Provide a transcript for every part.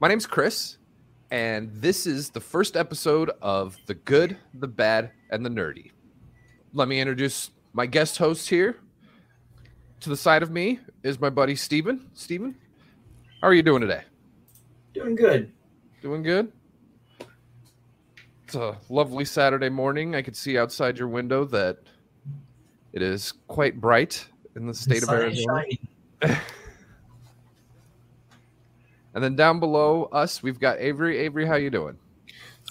My name's Chris, and this is the first episode of The Good, the Bad, and the Nerdy. Let me introduce my guest host here. To the side of me is my buddy Steven. Steven, how are you doing today? Doing good. Doing good? It's a lovely Saturday morning. I could see outside your window that it is quite bright in the state The of Arizona. And then down below us, we've got Avery. Avery, how you doing?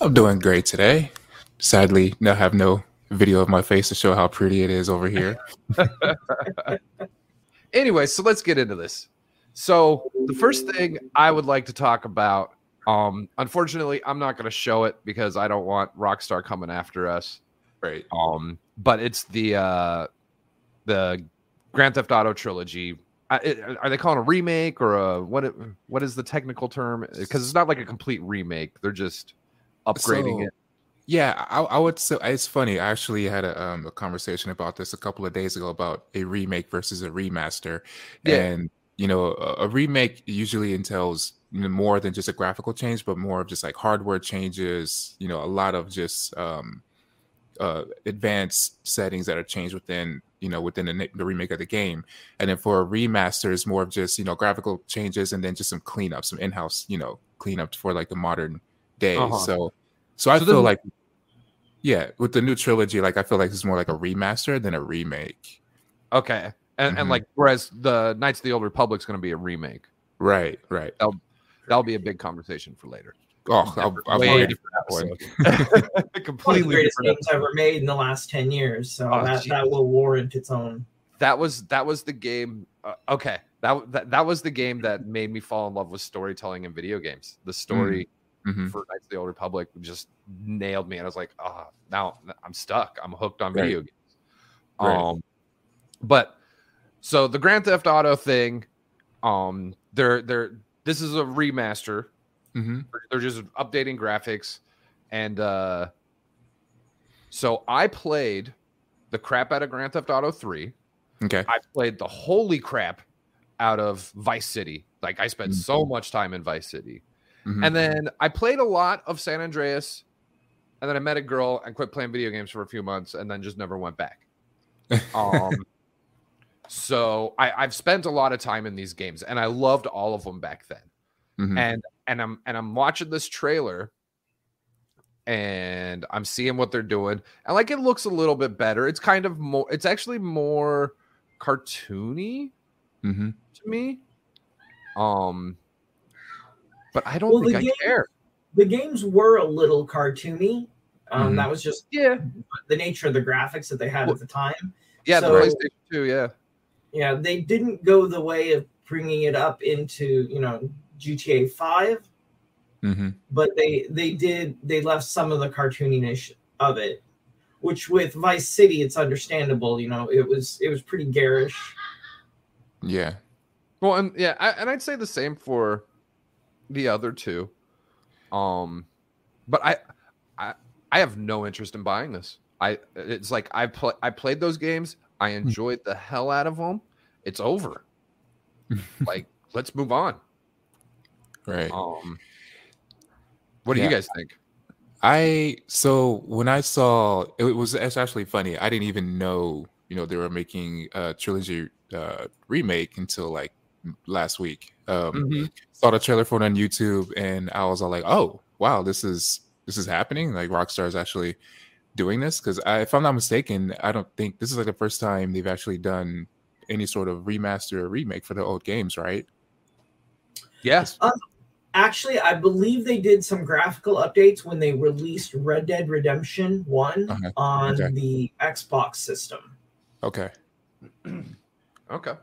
I'm doing great today. Sadly, I have no video of my face to show how pretty it is over here. Anyway, so let's get into this. So the first thing I would like to talk about, um, unfortunately, I'm not going to show it because I don't want Rockstar coming after us. Right. Um, but it's the uh, the Grand Theft Auto trilogy. I, are they calling a remake or a what? it- What is the technical term? Because it's not like a complete remake. They're just upgrading So, it. Yeah, I, I would say it's funny. I actually had a, um, a conversation about this a couple of days ago about a remake versus a remaster. Yeah. And, you know, a, a remake usually entails you know, more than just a graphical change, but more of just like hardware changes, you know, a lot of just um, uh, advanced settings that are changed within, you know, within the, the remake of the game. And then for a remaster, it's more of just, you know, graphical changes and then just some cleanup, some in house, you know, cleanup for like the modern day. Uh-huh. So, so I So feel then- like, yeah, with the new trilogy, like I feel like it's more like a remaster than a remake. Okay, and, and Mhm. like whereas the Knights of the Old Republic's going to be a remake. Right, right. That'll be a big conversation for later. Oh, I'll, I'll Way wait for that one. One of the greatest different. games ever made in the last 10 years. So Oh, that, geez. that will warrant its own. that was that was the game uh, okay that, that that was the game that made me fall in love with storytelling in video games the story Mhm. for knights of the old republic just nailed me and i was like oh now i'm stuck i'm hooked on Right. video games Right. um but so the grand theft auto thing um they're they're this is a remaster Mhm. they're just updating graphics and uh so i played the crap out of grand theft auto 3 Okay. I played the holy crap out of Vice City. Like I spent so much time in Vice City. Mhm. And then I played a lot of San Andreas. And then I met a girl and quit playing video games for a few months and then just never went back. Um so I, I've spent a lot of time in these games and I loved all of them back then. Mhm. And and I'm and I'm watching this trailer and I'm seeing what they're doing. And like it looks a little bit better. It's kind of more it's actually more cartoony Mhm. to me. Um, but I don't Well, think I game- care. The games were a little cartoony. Um, Mhm. That was just Yeah, the nature of the graphics that they had Well- at the time. yeah, the PlayStation Two. Yeah, Yeah, they didn't go the way of bringing it up into, you know, GTA 5, Mhm. but they they did they left some of the cartooniness of it which with vice city it's understandable you know it was it was pretty garish Yeah. well, and yeah, I, and I'd say the same for the other two. Um, but I, I, I have no interest in buying this. I, it's like I play, I played those games. I enjoyed the hell out of them. It's over. like, let's move on. Right. Um, what do you guys think? I so when I saw it was it's actually funny. I didn't even know you know they were making a trilogy uh, remake until like last week. Um, Mhm. Saw the trailer for it on YouTube, and I was all like, "Oh, wow, this is this is happening! Like Rockstar is actually doing this." Because if I'm not mistaken, I don't think this is like the first time they've actually done any sort of remaster or remake for the old games, right? Yes. Actually i believe they did some graphical updates when they released red dead redemption 1 uh-huh. Okay, on okay. the xbox system Okay. Okay.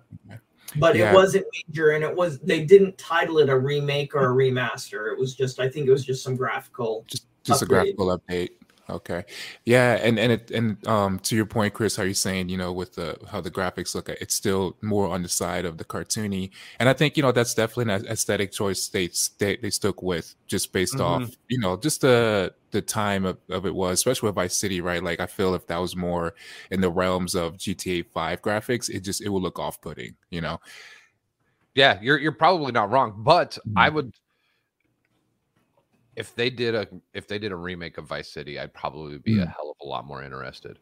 but Yeah. it wasn't major and it was they didn't title it a remake or a remaster it was just i think it was just some graphical just just a graphical update okay. Yeah and and it and um to your point chris how you're saying you know with the how the graphics look it's still more on the side of the cartoony. And i think you know that's definitely an aesthetic choice they they, they stuck with just based off you know just the the time of, of it was especially with vice city right? Like i feel if that was more in the realms of gta 5 graphics it just it would look off-putting you know? Yeah, you're you're probably not wrong, but I would if they did a if they did a remake of Vice City, I'd probably be a Mm. hell of a lot more interested.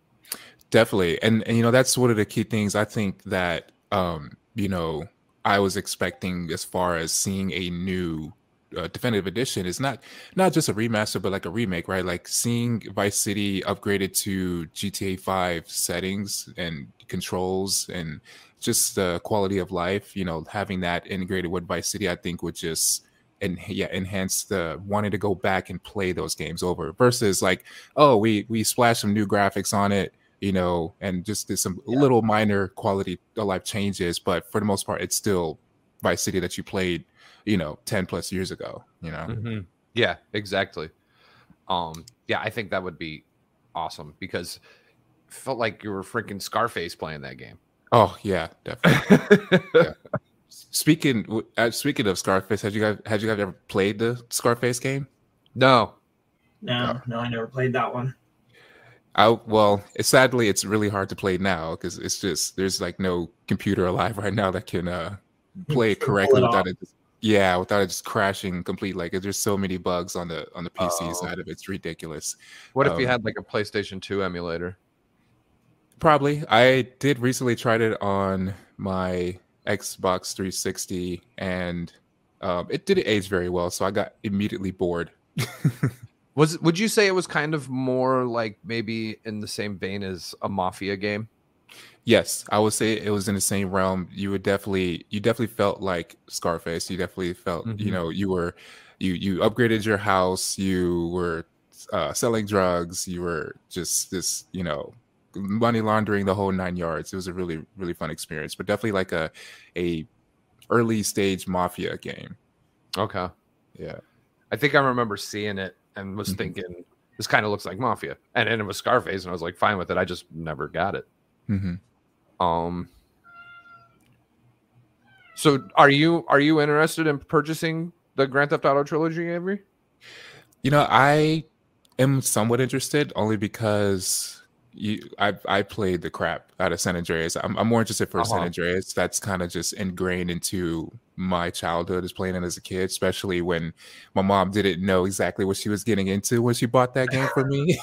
Definitely. And, and you know, that's one of the key things I think that um, you know, I was expecting as far as seeing a new uh, definitive edition is not not just a remaster but like a remake, right? Like seeing Vice City upgraded to GTA 5 settings and controls and just the quality of life, you know, having that integrated with Vice City I think would just and yeah enhance the wanting to go back and play those games over versus like oh we we splashed some new graphics on it you know, and just did some Yeah. little minor quality of life changes, but for the most part, it's still Vice City that you played, you know, 10 plus years ago, you know? Mhm. Yeah, exactly. Um, yeah, I think that would be awesome because felt like you were freaking Scarface playing that game. Oh yeah, definitely. speaking uh, speaking of Scarface, had you guys had you guys ever played the Scarface game? no. No, no, I never played that one. I well, it's, sadly, it's really hard to play now because it's just there's like no computer alive right now that can uh play it Can correctly it without off. it. Just, yeah, without it just crashing complete. Like there's so many bugs on the on the PC Oh. side of it. It's ridiculous. What if you Um, had like a PlayStation 2 emulator? Probably. I did recently tried it on my Xbox 360 and um, it didn't age very well, so I got immediately bored. Was would you say it was kind of more like maybe in the same vein as a mafia game? yes, I would say it was in the same realm. You would definitely you definitely felt like Scarface. You definitely felt, you Mhm. know, you were you you upgraded your house, you were uh, selling drugs, you were just this, you know, money laundering the whole nine yards. It was a really really fun experience, but definitely like a a early stage mafia game. Okay. Yeah. I think I remember seeing it and was Mhm. thinking this kind of looks like mafia. And then it was Scarface and I was like fine with it. I just never got it. hmm Um So are you are you interested in purchasing the Grand Theft Auto trilogy, Avery? You know, I am somewhat interested only because you I I played the crap out of San Andreas. I'm, I'm more interested for San Uh-huh. Andreas. That's kind of just ingrained into my childhood as playing it as a kid, especially when my mom didn't know exactly what she was getting into when she bought that game for me.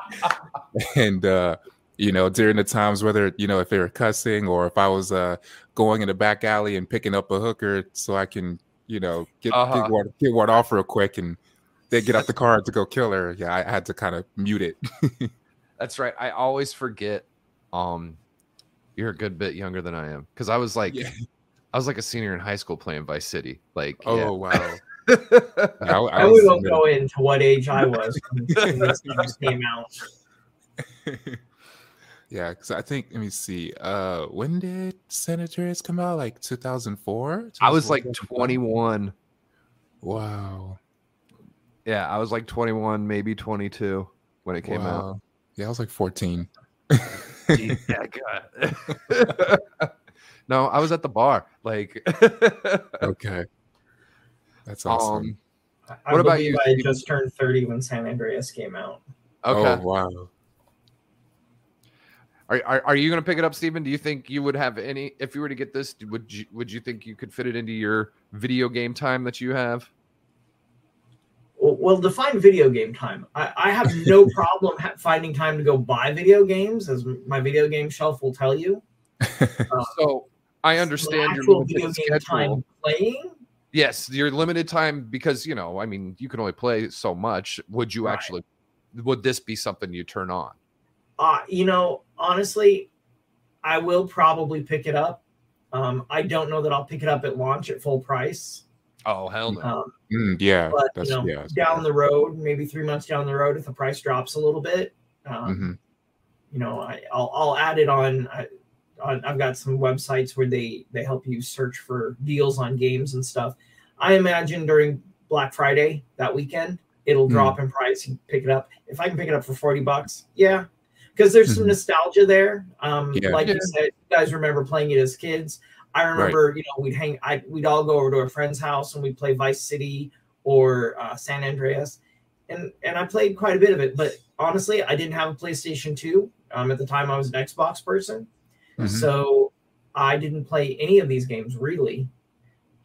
and uh you know, during the times whether you know if they were cussing or if I was uh going in the back alley and picking up a hooker so I can you know get Uh-huh. get, one, get one off real quick and they get out the car to go kill her. Yeah, I had to kind of mute it. That's right. I always forget um you're a good bit younger than I am cuz I was like Yeah. I was like a senior in high school playing Vice City. Like Oh wow! yeah. Yeah, I, I, I we won't go into what age I was when, when this games came out. yeah, because I think let me see. Uh, when did San Andreas come out? Like 2004. I was like 21. Wow. Yeah, I was like 21, maybe 22 when it came out. Wow. Yeah, I was like 14. yeah, God. no, I was at the bar. Like, okay, that's awesome. um, I- I What about you, I just turned 30 when San Andreas came out. okay. Oh wow. Are, are, are you going to pick it up, Steven? Do you think you would have any, if you were to get this, would you, would you think you could fit it into your video game time that you have? Well, well define video game time. I, I have no problem ha- finding time to go buy video games, as my video game shelf will tell you. Uh, So I understand your actual video limited game schedule. time playing. Yes, your limited time because you know, I mean, you can only play so much. Would you Right. actually? Would this be something you turn on? Uh, you know, honestly, I will probably pick it up. Um, I don't know that I'll pick it up at launch at full price. Oh hell no! Um, Mm, yeah, but that's you know, yeah. down the road, maybe three months down the road, if the price drops a little bit, um, Mhm. you know, I, I'll I'll add it on. I, on I've got some websites where they they help you search for deals on games and stuff. I imagine during Black Friday that weekend, it'll Hmm. drop in price. You pick it up. If I can pick it up for forty bucks, yeah, because there's some Mhm. nostalgia there. Um, Yeah. like Yeah. you said, you guys remember playing it as kids. I remember, you know, we'd hang. I we'd all go over to a friend's house and we'd play Vice City or uh, San Andreas, and and I played quite a bit of it. But honestly, I didn't have a PlayStation Two. Um, at the time, I was an Xbox person, Mhm. so I didn't play any of these games really.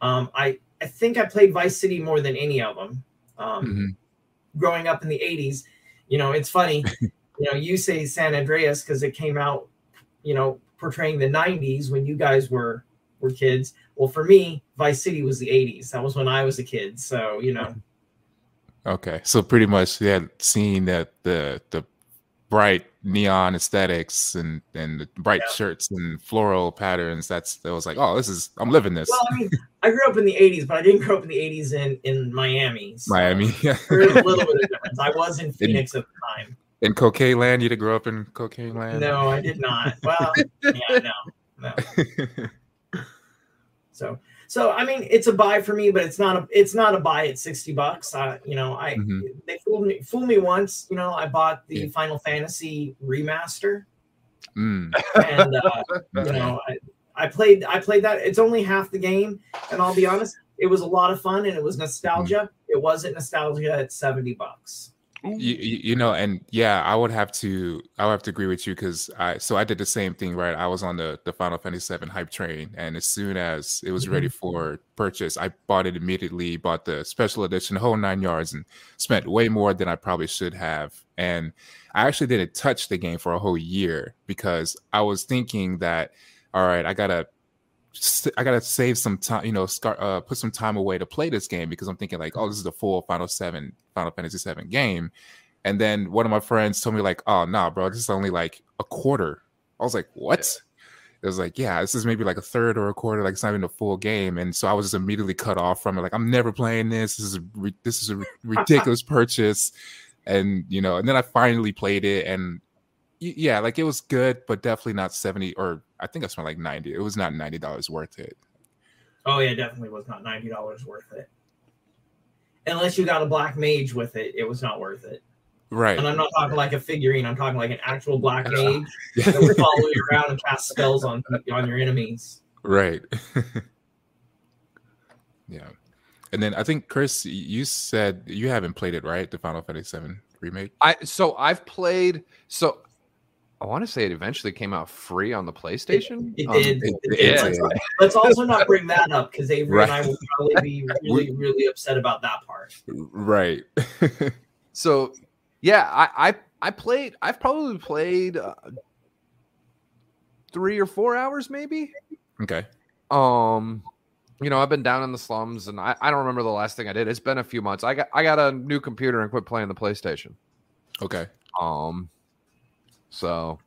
Um, I I think I played Vice City more than any of them. Um, mm-hmm. Growing up in the '80s, you know, it's funny. you know, you say San Andreas because it came out, you know, portraying the '90s when you guys were were kids. Well, for me, Vice City was the '80s. That was when I was a kid. So you know. Okay, so pretty much, yeah, seeing that the the bright neon aesthetics and and the bright yeah. shirts and floral patterns. That's that was like, oh, this is I'm living this. Well, I mean, I grew up in the '80s, but I didn't grow up in the '80s in in Miami. So Miami, yeah. A little bit of difference. I was in Phoenix in, at the time. In Cocaine Land, you did grow up in Cocaine Land? No, I did not. Well, yeah, no, no. So so I mean, it's a buy for me, but it's not a it's not a buy at sixty bucks. I you know I mm-hmm. they fooled me fooled me once. You know I bought the yeah. Final Fantasy remaster, mm. and uh, you know I, I played I played that. It's only half the game, and I'll be honest, it was a lot of fun and it was nostalgia. Mm. It wasn't nostalgia at seventy bucks. You, you know, and yeah, I would have to I would have to agree with you because I so I did the same thing, right? I was on the the Final Fantasy VII hype train, and as soon as it was mm-hmm. ready for purchase, I bought it immediately. Bought the special edition, the whole nine yards, and spent way more than I probably should have. And I actually didn't touch the game for a whole year because I was thinking that, all right, I gotta I gotta save some time, you know, start, uh, put some time away to play this game because I'm thinking like, oh, this is the full Final Seven, Final Fantasy Seven game. And then one of my friends told me like, oh, nah, bro, this is only like a quarter. I was like, what? It was like, yeah, this is maybe like a third or a quarter, like it's not even a full game. And so I was just immediately cut off from it. Like, I'm never playing this. This is a, this is a ridiculous purchase. And you know, and then I finally played it, and yeah, like it was good, but definitely not 70 or I think I spent like 90. It was not $90 worth it. Oh yeah, definitely was not $90 worth it. Unless you got a black mage with it, it was not worth it. Right. And I'm not talking like a figurine, I'm talking like an actual black mage that would follow you around and cast spells on on your enemies. Right. yeah. And then I think Chris, you said you haven't played it, right? The Final Fantasy VII remake. I so I've played so I want to say it eventually came out free on the PlayStation. It, it um, did. It, it did. Let's, let's, also not bring that up because Avery right. and I will probably be really, really upset about that part. Right. so, yeah, I, I, I played. I've probably played uh, three or four hours, maybe. Okay. Um, you know, I've been down in the slums, and I, I don't remember the last thing I did. It's been a few months. I got I got a new computer and quit playing the PlayStation. Okay. Um so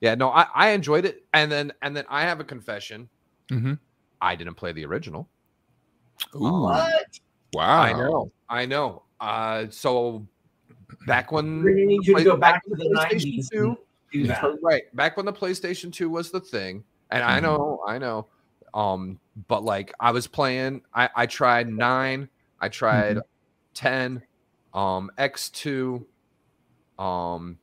yeah, no, I, I enjoyed it. And then and then I have a confession. Mm-hmm. I didn't play the original. Ooh. What? Wow. I know. I know. Uh so back when we need you to go back to the 90s 2, right. Back when the PlayStation 2 was the thing. And mm-hmm. I know, I know. Um, but like I was playing, I, I tried nine, I tried mm-hmm. 10, um, X2, um,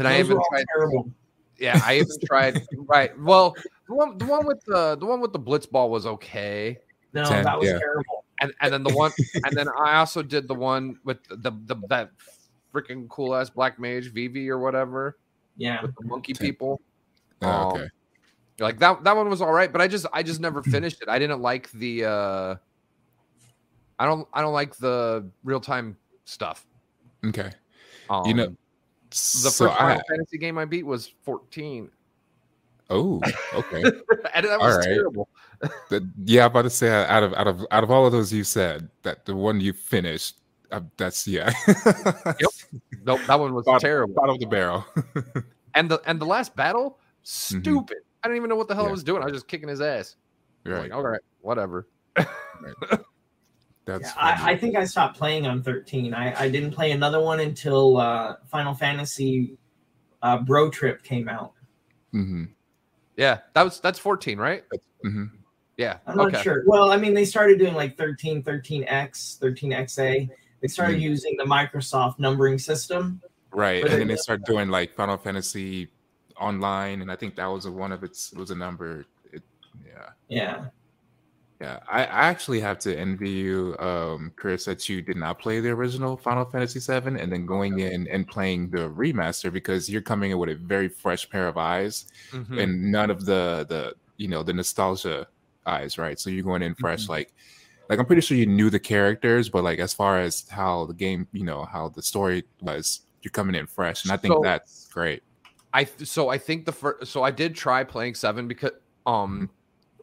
and Those I even tried. Terrible. Yeah, I haven't tried. Right. Well, the one, the one with the the one with the blitz ball was okay. No, 10, that was yeah. terrible. And and then the one, and then I also did the one with the the, the that freaking cool ass black mage Vivi or whatever. Yeah, with the monkey 10. people. Oh, um, okay. Like that that one was all right, but I just I just never finished it. I didn't like the. uh I don't I don't like the real time stuff. Okay. Um, you know, um, the so first Final Fantasy game I beat was 14. Oh, okay. and that was terrible. the, yeah, I'm about to say out of out of out of all of those you said that the one you finished, uh, that's yeah. yep. Nope, that one was bottom, terrible. Bottom of the barrel. and the and the last battle, mm-hmm. stupid. Mm-hmm. I didn't even know what the hell yeah. I was doing. I was just kicking his ass. Right. Like, all right, whatever. Right. That's yeah, I, I, think I stopped playing on 13. I, I didn't play another one until uh, Final Fantasy uh, Bro Trip came out. Mm-hmm. Yeah, that was that's 14, right? Mm-hmm. Yeah, I'm not okay. sure. Well, I mean, they started doing like 13, 13X, 13XA. They started mm-hmm. using the Microsoft numbering system. Right, and then they started doing like Final Fantasy Online, and I think that was a, one of its it was a number. It, yeah. Yeah. Yeah, I, I actually have to envy you, um, Chris, that you did not play the original Final Fantasy VII and then going in and playing the remaster because you're coming in with a very fresh pair of eyes mm-hmm. and none of the the you know the nostalgia eyes, right? So you're going in fresh, mm-hmm. like like I'm pretty sure you knew the characters, but like as far as how the game, you know, how the story was, you're coming in fresh, and I think So- that's great. I th- so I think the first so I did try playing seven because um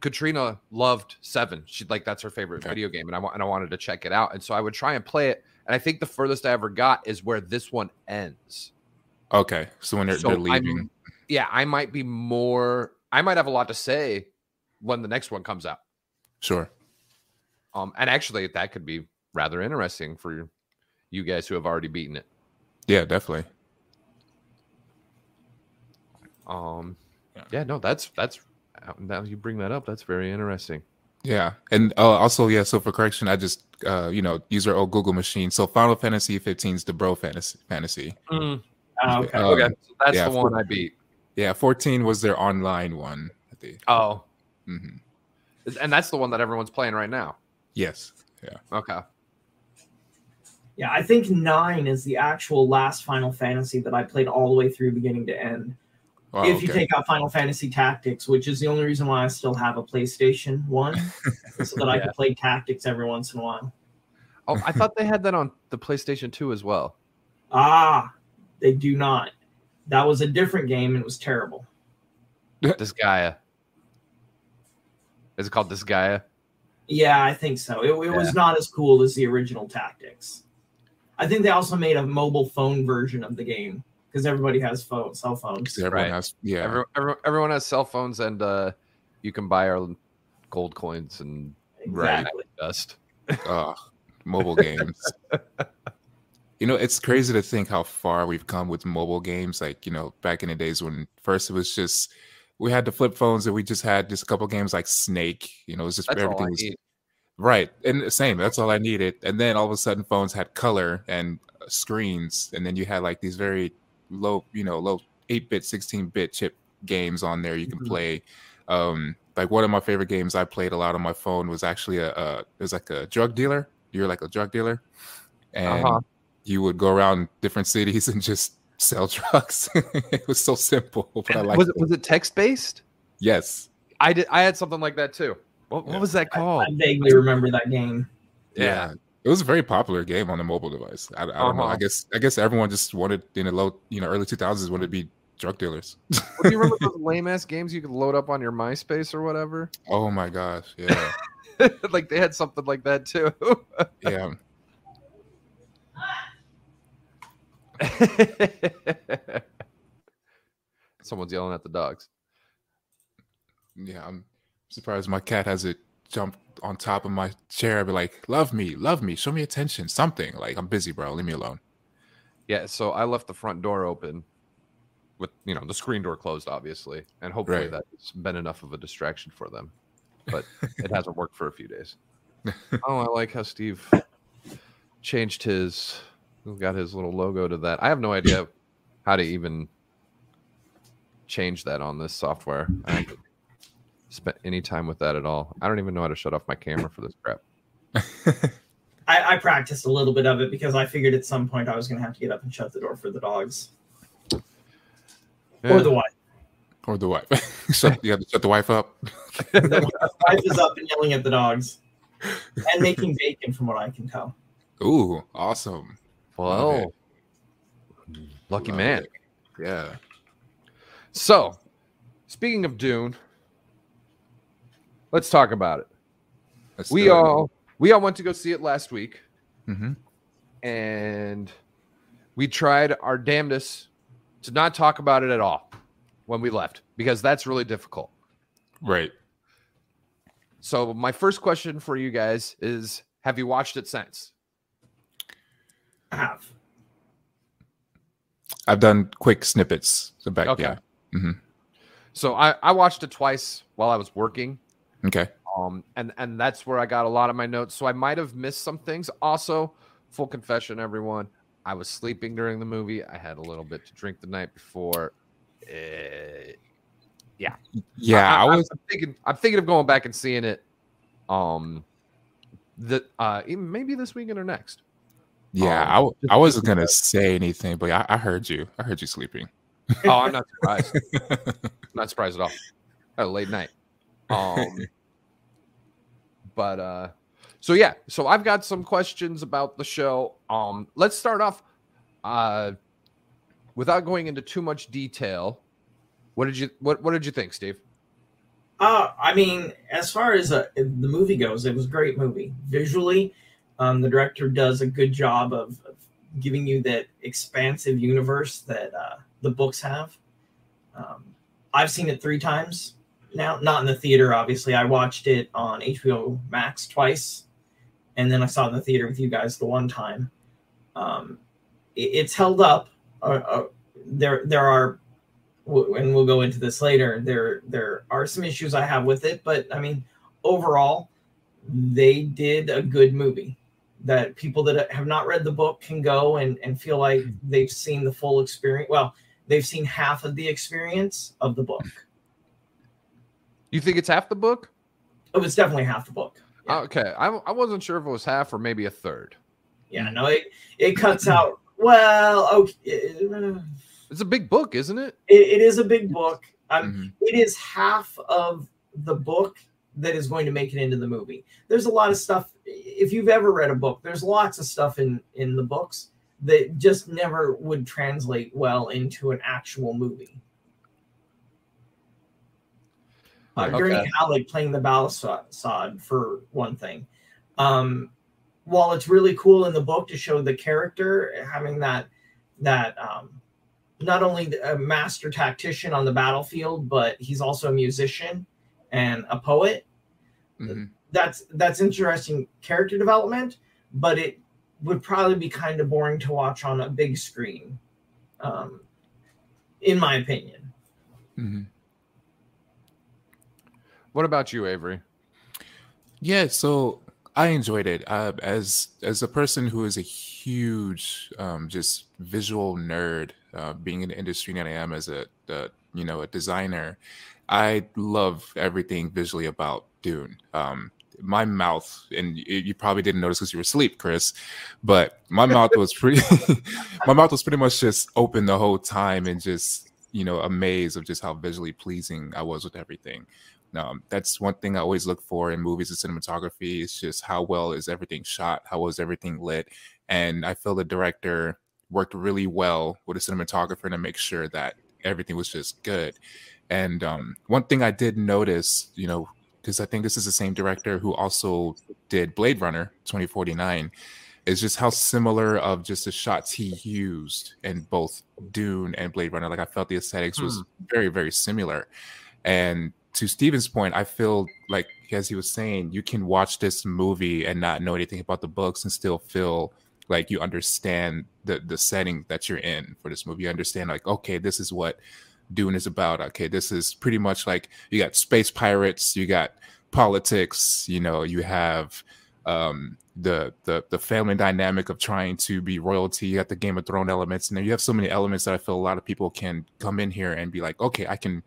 Katrina loved seven. She like that's her favorite Okay. video game, and I and I wanted to check it out, and so I would try and play it. And I think the furthest I ever got is where this one ends. Okay, so when they're, So they're I'm- leaving, Yeah, I might be more. I might have a lot to say when the next one comes out. sure. Um, and actually, that could be rather interesting for you, guys who have already beaten it. Yeah, definitely. Um, yeah, no, that's that's now you bring that up. That's very interesting. Yeah, and uh, also yeah. So for correction, I just uh, you know use our old Google machine. So Final Fantasy 15 is the bro fantasy. Fantasy. Oh, okay. Uh, okay, so that's yeah, the one I beat. Yeah, 14 was their online one. I think. Oh, Mhm. and that's the one that everyone's playing right now. Yes. Yeah. Okay. Yeah, I think nine is the actual last Final Fantasy that I played all the way through beginning to end. Wow, if you okay. take out Final Fantasy Tactics, which is the only reason why I still have a PlayStation One, so that I can play Tactics every once in a while. Oh, I thought they had that on the PlayStation 2 as well. Ah, they do not. That was a different game and it was terrible. Disgaea. Is it called Disgaea? Yeah, I think so. It, it Yeah. was not as cool as the original Tactics. I think they also made a mobile phone version of the game because everybody has phone cell phones. everyone Right. has yeah. Every, every, everyone has cell phones, and uh, you can buy our gold coins and Right. Exactly. dust. mobile games. you know, it's crazy to think how far we've come with mobile games. Like, you know, back in the days when first it was just we had the flip phones and we just had just a couple games like Snake. You know, it was just That's all I everything was need. right. And the same, that's all I needed. And then all of a sudden phones had color and uh, screens, and then you had like these very low, you know, low 8-bit, 16-bit chip games on there you can Mhm. play. Um, like one of my favorite games I played a lot on my phone was actually a, a it was like a drug dealer. You're like a drug dealer, and Uh-huh. you would go around different cities and just sell drugs. it was so simple, but I like was it was it text based? Yes, I did. I had something like that too. What, what was that called? I vaguely remember that game. yeah. It was a very popular game on the mobile device. I, I don't know. Uh-huh. I guess I guess everyone just wanted in the low, you know, early two thousands wanted to be drug dealers. Well, do you remember those lame ass games you could load up on your MySpace or whatever? oh my gosh, yeah, like they had something like that too. yeah. Someone's yelling at the dogs. Yeah, I'm surprised my cat hasn't jumped on top of my chair. and Be like, love me, love me, show me attention, something. Like, I'm busy, bro. Leave me alone. Yeah, so I left the front door open with you know the screen door closed, obviously, and hopefully Right. that's been enough of a distraction for them. But it hasn't worked for a few days. oh, I like how Steve changed his got his little logo to that. I have no idea how to even change that on this software. I spent any time with that at all. I don't even know how to shut off my camera for this crap. I, I practiced a little bit of it because I figured at some point I was going to have to get up and shut the door for the dogs or the wife. or the wife. shut, you have to shut the wife up. The wife is up and yelling at the dogs and making bacon, from what I can tell. Ooh, awesome. well, lucky Love man. it. Yeah. So, speaking of Dune, let's talk about it. Let's we do it. all we all went to go see it last week, Mhm. and we tried our damnedest to not talk about it at all when we left because that's really difficult. Right. So, my first question for you guys is: Have you watched it since? I have. I've done quick snippets. So back, Okay. yeah. hmm So, I I watched it twice while I was working. Okay. um and and that's where i got a lot of my notes so i might have missed some things also full confession everyone i was sleeping during the movie i had a little bit to drink the night before Eh, Yeah, I, I, I- was. I'm thinking i'm thinking of going back and seeing it um the uh maybe this weekend or next Yeah, um, I, w- I wasn't gonna say anything, but I, I heard you. I heard you sleeping. oh i'm not surprised not surprised at all. Had a late night. Um, but uh, so yeah, so I've got some questions about the show. Um, let's start off uh without going into too much detail. What did you what what did you think, Steve? Uh, I mean, as far as uh, the movie goes, it was a great movie. Visually, um, the director does a good job of, of giving you that expansive universe that uh, the books have. Um, I've seen it three times now, not in the theater, obviously. I watched it on HBO Max twice, and then I saw it in the theater with you guys the one time. Um, it, it's held up. Uh, uh, there, there are and we'll go into this later. There there are some issues I have with it, but I mean, overall, they did a good movie that people that have not read the book can go and, and feel like they've seen the full experience. Well, they've seen half of the experience of the book. You think it's half the book? It was definitely half the book. Yeah. Okay, I, I wasn't sure if it was half or maybe a third. Yeah, no, it it cuts out. Well, okay, it's a big book, isn't it? it, it is a big book. Um, mm-hmm. it is half of the book that is going to make it into the movie. There's a lot of stuff. If you've ever read a book, there's lots of stuff in in the books that just never would translate well into an actual movie. Uh, okay. Gurney Halleck playing the baliset for one thing. Um, while it's really cool in the book to show the character having that that um, not only a master tactician on the battlefield, but he's also a musician and a poet. Mm-hmm. That's that's interesting character development, but it would probably be kind of boring to watch on a big screen, um, in my opinion. Mm-hmm. What about you, Avery? Yeah, so I enjoyed it. Uh, as as a person who is a huge um, just visual nerd, uh, being in the industry that I am as a, a, you know a designer, I love everything visually about Dune. Um, my mouth, and you probably didn't notice because you were asleep, Chris, but my mouth was pretty. my mouth was pretty much just open the whole time and just you know amazed of just how visually pleasing I was with everything. Um, that's one thing I always look for in movies and cinematography. It's just how well is everything shot, how well is everything lit, and I feel the director worked really well with a cinematographer to make sure that everything was just good. And um, one thing I did notice, you know, because I think this is the same director who also did Blade Runner 2049, is just how similar of just the shots he used in both Dune and Blade Runner. Like I felt the aesthetics hmm. was very, very similar. And to Steven's point, I feel like as he was saying, you can watch this movie and not know anything about the books and still feel like you understand the the setting that you're in for this movie. You understand like, okay, this is what Dune is about. Okay, this is pretty much like you got space pirates, you got politics, you know, you have um the the the family dynamic of trying to be royalty. You got the Game of Thrones elements, and then you have so many elements that I feel a lot of people can come in here and be like, okay, I can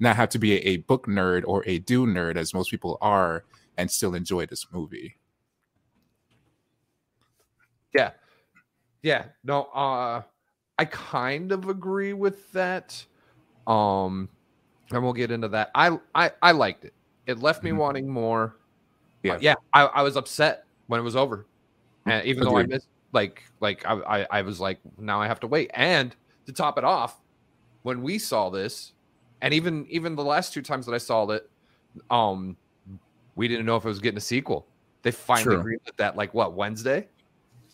not have to be a, a book nerd or a Dune nerd as most people are and still enjoy this movie. Yeah. Yeah. No, uh I kind of agree with that. Um and we'll get into that. I I, I liked it. It left me mm-hmm. wanting more. Yeah. Yeah. I, I was upset when it was over. And even Agreed. though I missed like like I, I I was like, now I have to wait. And to top it off, when we saw this, and even even the last two times that I saw it, um, we didn't know if it was getting a sequel. They finally agreed with that, like what Wednesday?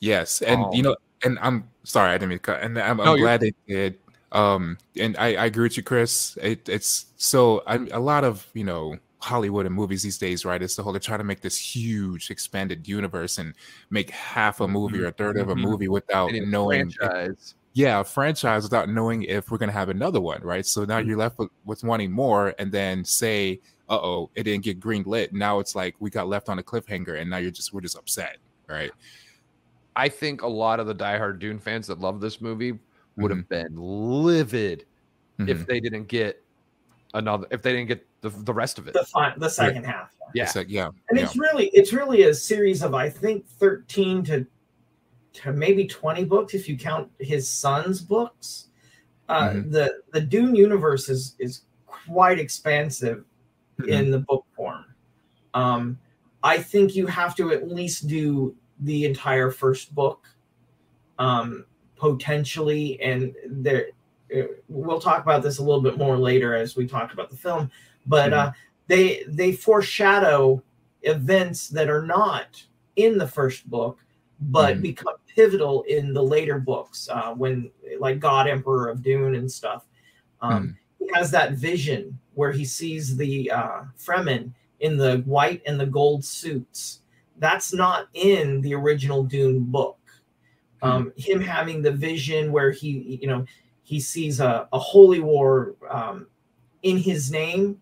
Yes, and um, you know, and I'm sorry I didn't mean to cut, and I'm, I'm glad they did. Um, and I, I agree with you, Chris. It, it's so I, a lot of you know Hollywood and movies these days, right? It's the whole they're trying to make this huge expanded universe and make half a movie mm-hmm. or a third of a mm-hmm. movie without knowing. Franchise yeah, a franchise without knowing if we're going to have another one, right? So now you're left with, with wanting more, and then say, "Uh oh, it didn't get green lit." Now it's like we got left on a cliffhanger, and now you're just we're just upset, right? I think a lot of the diehard Dune fans that love this movie would mm-hmm. have been livid mm-hmm. if they didn't get another, if they didn't get the, the rest of it, the, the second yeah. half. Yeah, like, yeah, and yeah. it's really it's really a series of I think thirteen to to maybe 20 books if you count his son's books. Uh, mm-hmm. The the Dune universe is is quite expansive mm-hmm. in the book form. Um, I think you have to at least do the entire first book, um, potentially, and there. uh, We'll talk about this a little bit more later as we talk about the film, but uh, they they foreshadow events that are not in the first book, but Mhm. become pivotal in the later books uh, when, like God Emperor of Dune and stuff. Um, He has that vision where he sees the uh, Fremen in the white and the gold suits. That's not in the original Dune book. Um, him having the vision where he, you know, he sees a, a holy war um, in his name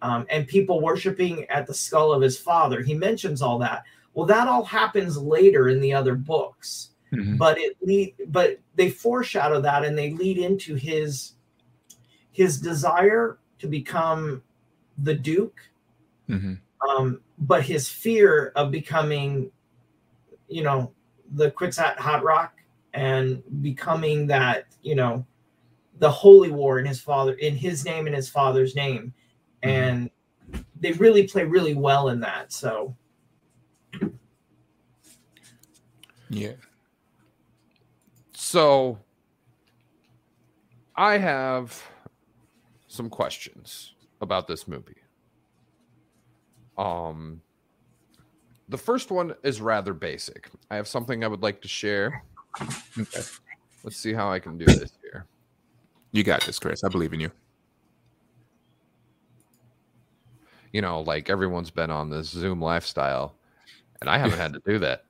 um, and people worshiping at the skull of his father. He mentions all that. Well, that all happens later in the other books, Mhm. but it lead, but they foreshadow that and they lead into his his desire to become the Duke, Mhm. um, but his fear of becoming, you know, the Kwisatz Haderach and becoming that, you know, the holy war in his father, in his name and his father's name, and they really play really well in that. So Yeah. So I have some questions about this movie. Um the first one is rather basic. I have something I would like to share. Okay. Let's see how I can do this here. You got this, Chris. I believe in you. You know, like everyone's been on this Zoom lifestyle, and I haven't had to do that.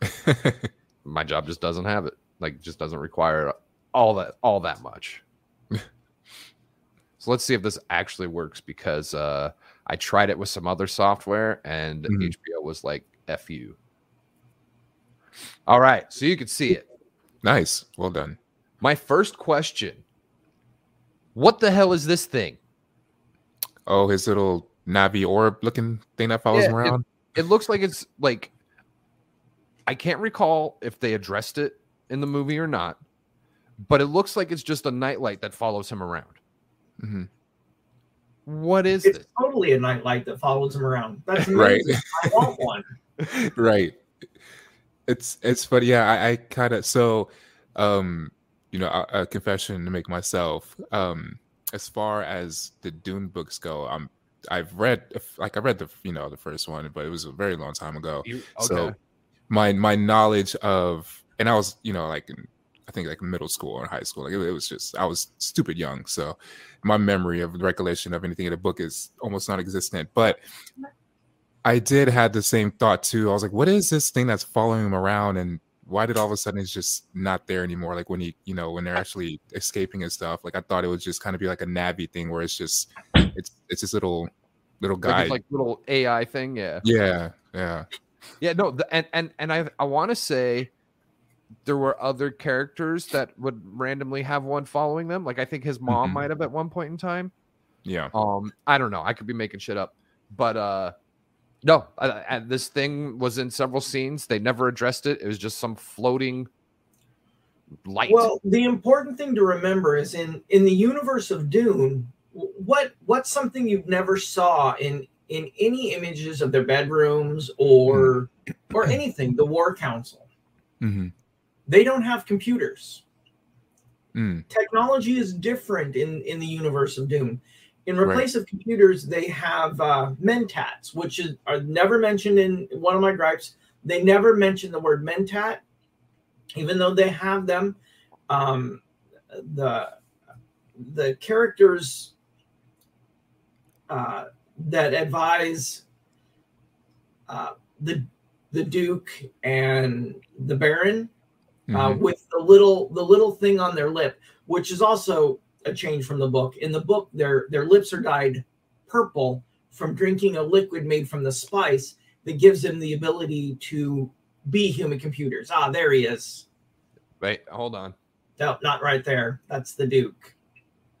My job just doesn't have it. Like, just doesn't require all that all that much. so let's see if this actually works because uh, I tried it with some other software, and Mhm. HBO was like, "F you." All right, so you can see it. nice. Well done. My first question: What the hell is this thing? Oh, his little Navi orb looking thing that follows Yeah, him it- around. it looks like it's like I can't recall if they addressed it in the movie or not, but it looks like it's just a nightlight that follows him around. hmm What is it? it's this? totally a nightlight that follows him around. That's Right. I want one. right. It's it's funny. Yeah, I, I kind of so, um, you know, a, a confession to make myself. Um, as far as the Dune books go, I'm I've read like I read the you know the first one, but it was a very long time ago. You- So my my knowledge of and I was you know like in, I think like middle school or high school like it, it was just I was stupid young so my memory of recollection of anything in the book is almost non-existent but I did had the same thought too. I was like what is this thing that's following him around and why did all of a sudden it's just not there anymore? Like when he you know when they're actually escaping and stuff like I thought it would just kind of be like a Navi thing where it's just it's it's this little little guy it's like little AI thing, yeah. yeah yeah Yeah, no, the, and and and I I want to say there were other characters that would randomly have one following them. Like I think his mom Mhm. might have at one point in time. yeah Um, I don't know. I could be making shit up, but uh, no. I, I, this thing was in several scenes. They never addressed it. It was just some floating light. Well, the important thing to remember is in in the universe of Dune, what what's something you've never saw in in any images of their bedrooms or or anything. The War Council. hmm They don't have computers. Mm. Technology is different in in the universe of Dune In Right. replace of computers, they have uh, mentats, which is are never mentioned in one of my gripes. They never mention the word mentat, even though they have them. Um, the the characters uh, that advise uh, the the Duke and the Baron uh, Mhm. with the little the little thing on their lip, which is also a change from the book. In the book, their their lips are dyed purple from drinking a liquid made from the spice that gives them the ability to be human computers. Ah, there he is. Wait, hold on. No, not right there. That's the Duke.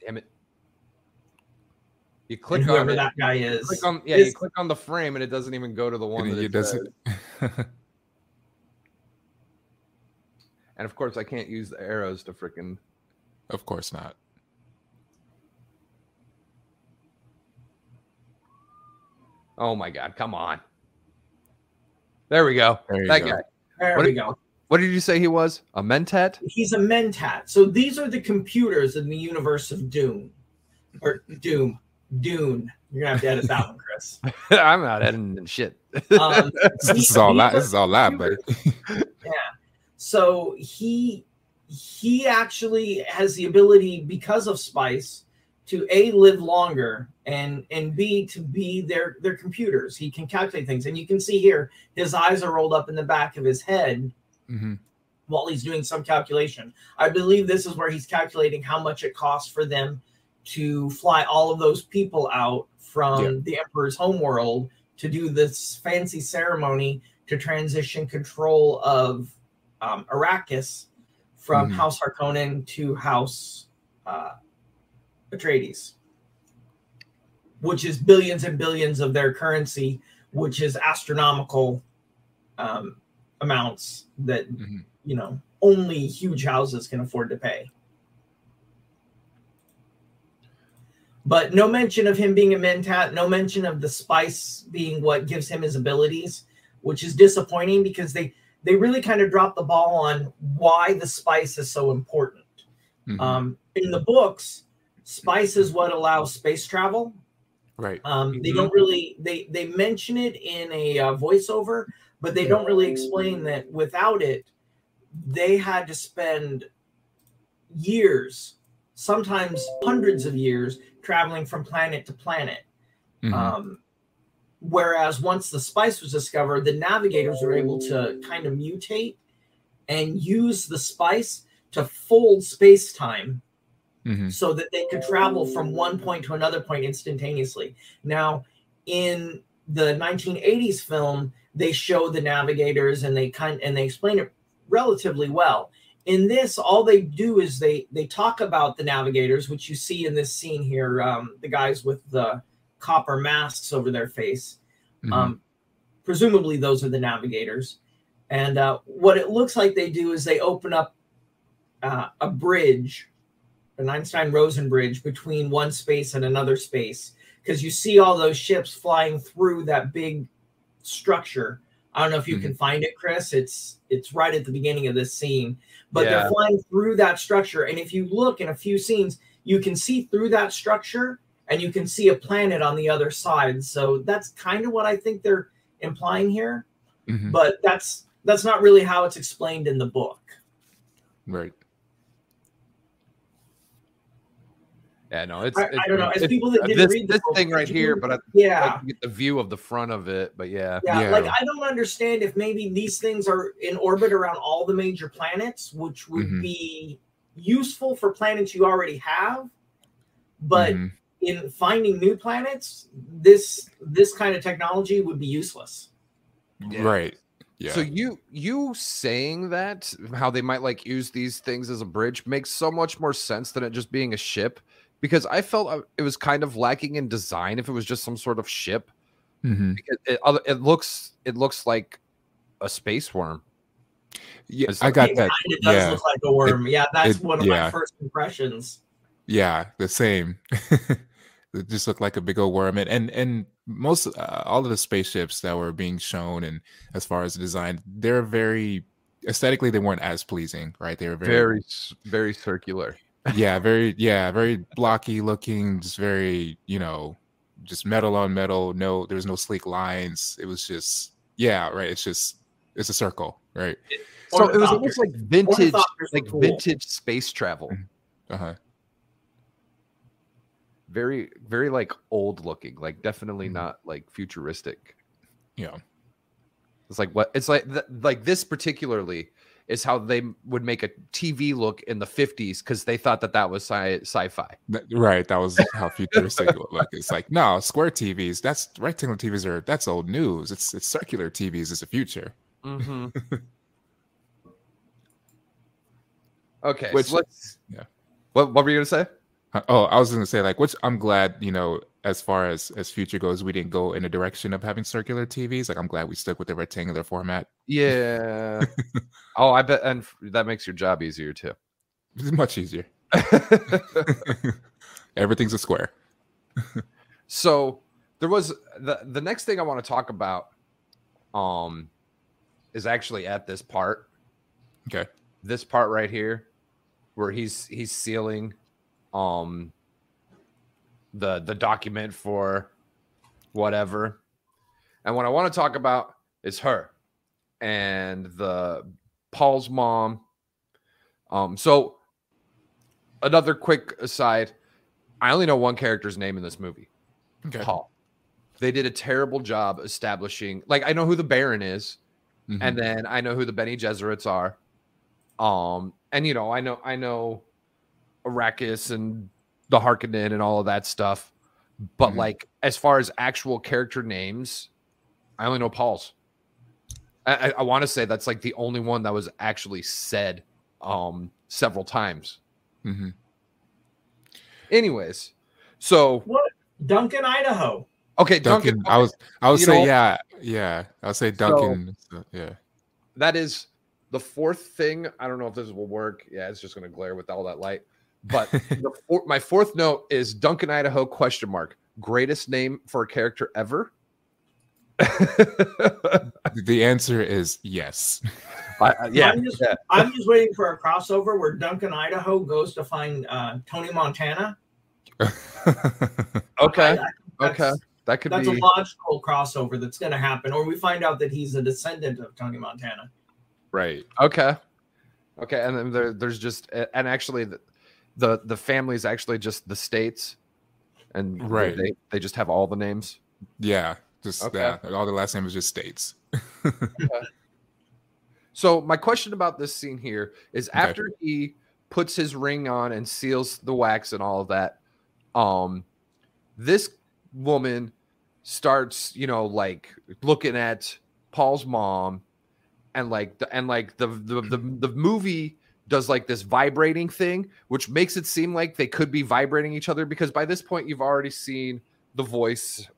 Damn it. You click and on whoever that guy is. Click on yeah. You click on the frame and it doesn't even go to the one And that it it doesn't. And of course, I can't use the arrows to freaking. of course not. Oh my god, come on. There we go. There you that go. guy. There What we did- go. What did you say he was? A mentat? He's a mentat. So these are the computers in the universe of Doom. Or Doom. Dune. You're gonna have to edit that one, Chris. I'm not editing shit. Um, This is all live. This is all live, buddy. Yeah. So he he actually has the ability because of Spice to a live longer and and b to be their their computers. He can calculate things, and you can see here his eyes are rolled up in the back of his head hmm while he's doing some calculation. I believe this is where he's calculating how much it costs for them to fly all of those people out from Yeah. the Emperor's homeworld to do this fancy ceremony to transition control of um, Arrakis from Mhm. House Harkonnen to House uh, Atreides, which is billions and billions of their currency, which is astronomical um, amounts that Mhm. you know only huge houses can afford to pay. But no mention of him being a mentat, no mention of the spice being what gives him his abilities, which is disappointing because they they really kind of dropped the ball on why the spice is so important. Mhm. Um, in the books, spice is what allows space travel. right. Um, they Mhm. don't really they they mention it in a uh, voiceover, but they don't really explain that without it, they had to spend years, sometimes hundreds of years, traveling from planet to planet. Mhm. Um, whereas once the spice was discovered, the navigators were able to kind of mutate and use the spice to fold space time Mhm. so that they could travel from one point to another point instantaneously. Now, in the 1980s film, they show the navigators and they kind and they explain it relatively well. In this, all they do is they they talk about the navigators, which you see in this scene here, um, the guys with the copper masks over their face. Mhm. Um, presumably, those are the navigators. And uh, what it looks like they do is they open up uh, a bridge, an Einstein Rosen bridge between one space and another space, because you see all those ships flying through that big structure. I don't know if you can find it, Chris. It's it's right at the beginning of this scene, but Yeah. they're flying through that structure. And if you look in a few scenes, you can see through that structure and you can see a planet on the other side. So that's kind of what I think they're implying here, Mhm. but that's that's not really how it's explained in the book. Right. Yeah, no, it's. I, it's I don't know. As it's- people that didn't this, read this book, thing right here, but I yeah, like get the view of the front of it. But yeah, yeah, Yeah. Like I don't understand if maybe these things are in orbit around all the major planets, which would Mhm. be useful for planets you already have. But Mhm. in finding new planets, this this kind of technology would be useless. right. Yeah. So you you saying that how they might like use these things as a bridge makes so much more sense than it just being a ship because I felt uh, it was kind of lacking in design if it was just some sort of ship. Mhm. Because It, it looks it looks like a space worm. Yeah, I got it that. kind of does Yeah. look like a worm. yeah, that's it- one of my first impressions. Yeah, the same. it just looked like a big old worm, and and, and most uh, all of the spaceships that were being shown, and as far as the design, they're very aesthetically they weren't as pleasing, right? They were very, Very very circular. Yeah, very yeah, very blocky looking, just very you know, just metal on metal. No, there was no sleek lines. It was just yeah, right. It's just it's a circle, right? So it was almost Ornithopters. like vintage like cool. vintage space travel. Uh huh. Very very like old looking, like definitely Mhm. not like futuristic. Yeah. It's like what it's like th- like this particularly is how they would make a TV look in the 50s because they thought that that was sci- sci-fi. Right. That was how futuristic it looked look. It's like no square TVs. That's rectangular TVs are that's old news. It's it's circular TVs is the future. Mm-hmm. okay, Which- so let's. yeah. What what were you gonna say? Uh, Oh, I was gonna say like, which I'm glad you know, as far as as future goes, we didn't go in a direction of having circular TVs. Like, I'm glad we stuck with the rectangular format. Yeah. oh, I bet, and that makes your job easier too. It's much easier. Everything's a square. so there was the the next thing I want to talk about um is actually at this part. Okay. This part right here where he's he's sealing um the the document for whatever. And what I want to talk about is her and the Paul's mom. Um so another quick aside, I only know one character's name in this movie. Okay. Paul. They did a terrible job establishing like I know who the Baron is, Mhm. and then I know who the Bene Gesserits are. Um, and you know, I know I know Arrakis and the Harkonnen and all of that stuff. But Mhm. like as far as actual character names, I only know Paul's. I, I, I want to say that's like the only one that was actually said um several times. Mm-hmm. Anyways, so Duncan, Idaho. okay, Duncan, Duncan, I was I would You say know- yeah, yeah. I'll say Duncan. so- yeah. that is the fourth thing. I don't know if this will work. Yeah, it's just going to glare with all that light. But the four, my fourth note is Duncan Idaho question mark greatest name for a character ever. The answer is yes. I- I- yeah, I'm just, yeah. I'm just waiting for a crossover where Duncan, Idaho goes to find uh, Tony Montana. Okay, I- I okay, that could That's be a logical crossover that's going to happen, or we find out that he's a descendant of Tony Montana. right. okay, okay. And then there, there's just and actually the, the family is actually just the states, and Right. they they just have all the names. Yeah. Just Okay. yeah. All the last name is just states. So my question about this scene here is Okay. after he puts his ring on and seals the wax and all of that, um, this woman starts, you know, like looking at Paul's mom, and like the and like the the the, the movie does like this vibrating thing, which makes it seem like they could be vibrating each other because by this point you've already seen the voice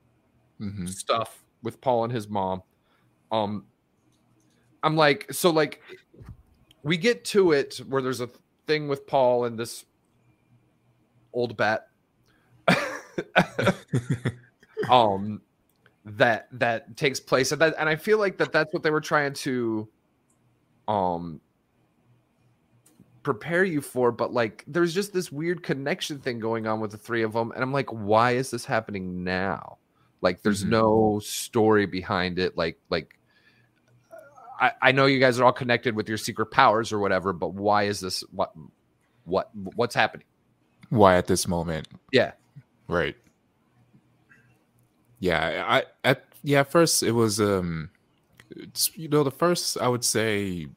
Mhm. stuff with Paul and his mom. Um I'm like so like we get to it where there's a thing with Paul and this old bat um that that takes place and that and I feel like that that's what they were trying to um prepare you for but like there's just this weird connection thing going on with the three of them and I'm like why is this happening now like there's Mhm. no story behind it like like I, I know you guys are all connected with your secret powers or whatever but why is this what what what's happening Why at this moment? yeah Right. Yeah, I at yeah, first it was um you know, the first I would say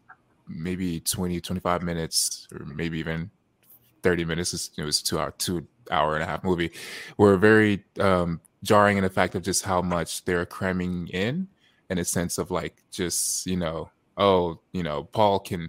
maybe 20 25 minutes or maybe even 30 minutes. It was 2 hour 2 hour and a half movie. Were very um jarring in the fact of just how much they're cramming in in a sense of like just, you know, oh, you know, Paul can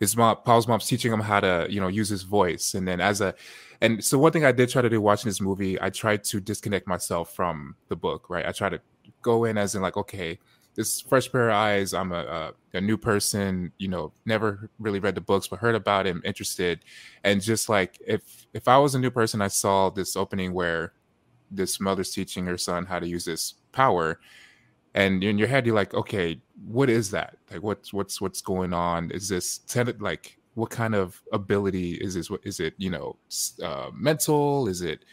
his mom Paul's mom's teaching him how to, you know, use his voice. And then as a and so one thing I did try to do watching this movie, I tried to disconnect myself from the book, right? I try to go in as in like, okay, this fresh pair of eyes. I'm a, a a new person, you know, never really read the books, but heard about him, interested, and just like if if I was a new person, I saw this opening where this mother's teaching her son how to use this power, and in your head you're like, okay, what is that? Like, what's what's what's going on? Is this like what kind of ability is this? What is it? You know, uh, mental? Is it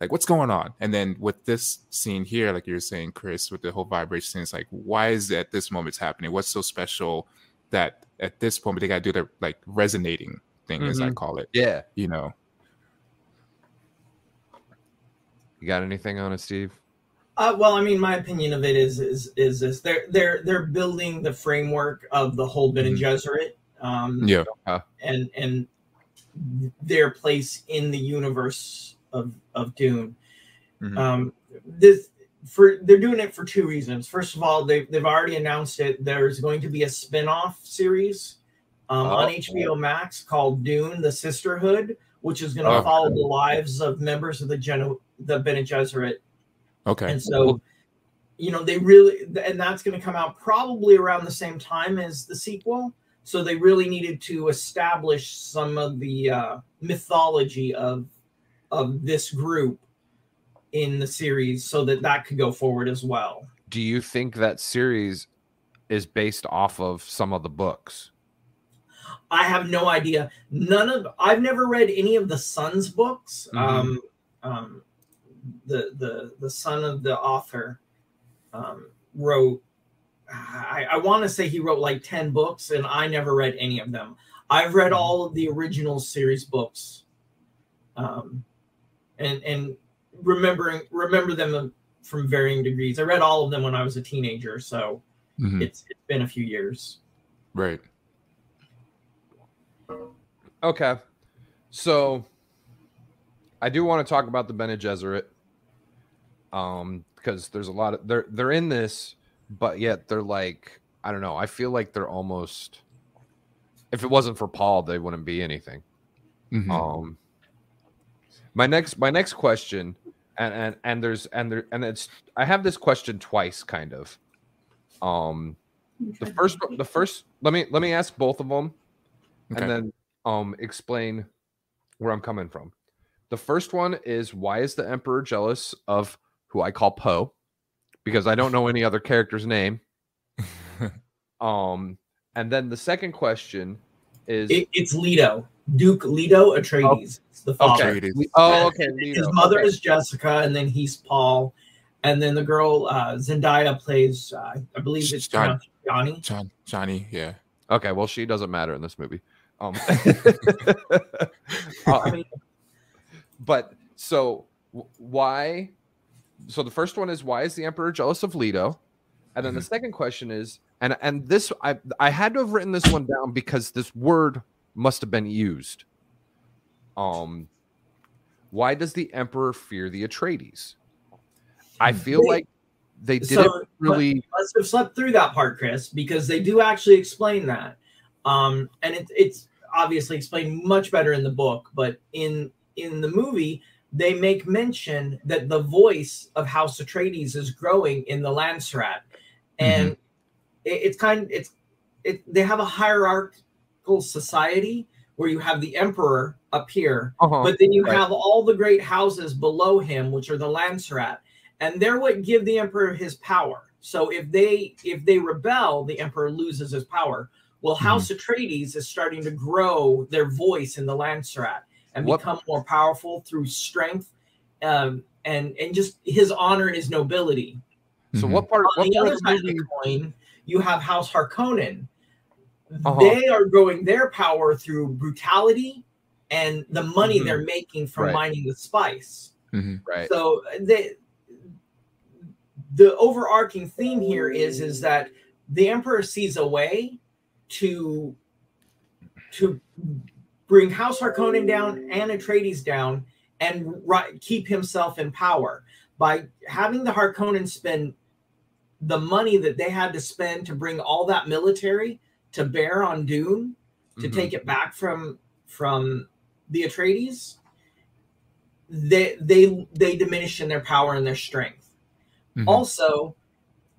like what's going on? And then with this scene here, like you're saying, Chris, with the whole vibration, it's like, why is it at this moment it's happening? What's so special that at this point they got to do the like resonating thing, as I Mhm. call it? yeah You know, you got anything on it steve Uh, well, I mean, my opinion of it is is is this: they're they're they're building the framework of the whole Bene Mhm. Gesserit, um, yeah, and and their place in the universe of of Dune. Mhm. Um, this for they're doing it for two reasons. First of all, they've they've already announced it. There's going to be a spin-off series um, on Oh. HBO Max called Dune: The Sisterhood, which is going to Oh. follow the lives of members of the Geno- the Bene Gesserit okay, and so, you know, they really, and that's going to come out probably around the same time as the sequel. So they really needed to establish some of the uh, mythology of of this group in the series so that that could go forward as well. Do you think that series is based off of some of the books? I have no idea. None of I've never read any of the son's books. Mhm. Um, um, the the the son of the author um, wrote. I, I want to say he wrote like ten books, and I never read any of them. I've read all of the original series books, um, and and remembering remember them from varying degrees. I read all of them when I was a teenager, so Mhm. it's it's been a few years. Right. Okay. So I do want to talk about the Bene Gesserit. Um, because there's a lot of they're they're in this, but yet they're like, I don't know, I feel like they're almost if it wasn't for Paul, they wouldn't be anything. Mhm. Um my next my next question and and and there's and there and it's I have this question twice kind of. Um the first the first let me let me ask both of them Okay. and then um explain where I'm coming from. The first one is why is the emperor jealous of who I call Poe? Because I don't know any other character's name. Um and then the second question is It, it's Leto, Duke Leto Atreides. It's the father. okay. Oh, Yeah, okay. His mother okay. is Jessica, and then he's Paul, and then the girl uh, Zendaya plays. Uh, I believe it's John- Johnny. John, Johnny, yeah. Okay, well, she doesn't matter in this movie. Um, I uh, mean, but so why? So the first one is why is the emperor jealous of Leto? And then the second question is, and and this I I had to have written this one down because this word must have been used. Um, why does the emperor fear the Atreides? I feel They- like they didn't so, really. let's have slept through that part, Chris, because they do actually explain that. Um, and it, it's obviously explained much better in the book, but in in the movie, they make mention that the voice of House Atreides is growing in the Landsraad, and it, it's kind it's it they have a hierarchical society where you have the emperor up here Uh-huh, but then you right. have all the great houses below him which are the Landsraad and they're what give the emperor his power so if they if they rebel the emperor loses his power well Mm-hmm. house atreides is starting to grow their voice in the Landsraad and What- become more powerful through strength um, and and just his honor and his nobility so Mhm. what part? on What the part other of side of the coin, you have House Harkonnen. Uh-huh. They are growing their power through brutality and the money Mhm. they're making from Right. mining the spice. Mhm. Right. So they, the overarching theme here is is that the emperor sees a way to to bring House Harkonnen down and Atreides down and ri- keep himself in power by having the Harkonnen spend the money that they had to spend to bring all that military to bear on Dune to Mhm. take it back from from the Atreides. They they they diminish in their power and their strength. Mhm. Also,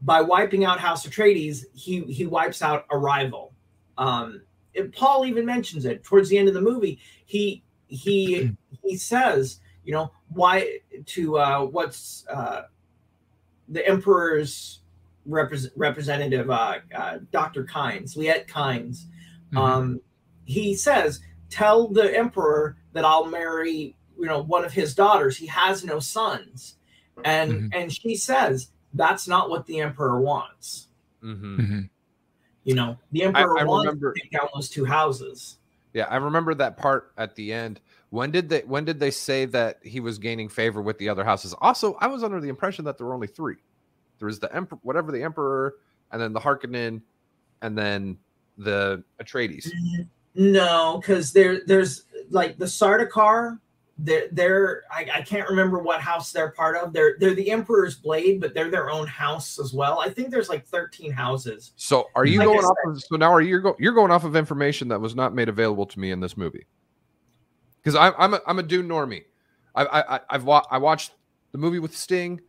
by wiping out House Atreides, he he wipes out a rival. Um, it- Paul even mentions it towards the end of the movie. He he he says, you know, why to uh, what's uh, the Emperor's repres representative, uh, uh, Doctor Kynes, Liet Kynes. Mhm. Um, he says, "Tell the Emperor that I'll marry, you know, one of his daughters. He has no sons." And Mhm. and she says, "That's not what the Emperor wants." Mhm. Mhm. You know, the Emperor I wants remember- to take down those two houses. Yeah, I remember that part at the end. When did they when did they say that he was gaining favor with the other houses? Also, I was under the impression that there were only three. There was the emperor, whatever the emperor, and then the Harkonnen, and then the Atreides. No, because there there's like the Sardaukar. They're they're I, I can't remember what house they're part of. They're they're the Emperor's Blade, but they're their own house as well. I think there's like 13 houses. So are you Like going off of so now are you go, you're going off of information that was not made available to me in this movie? Because I'm I'm a, I'm a Dune normie. I I I- I've wa- I watched the movie with Sting,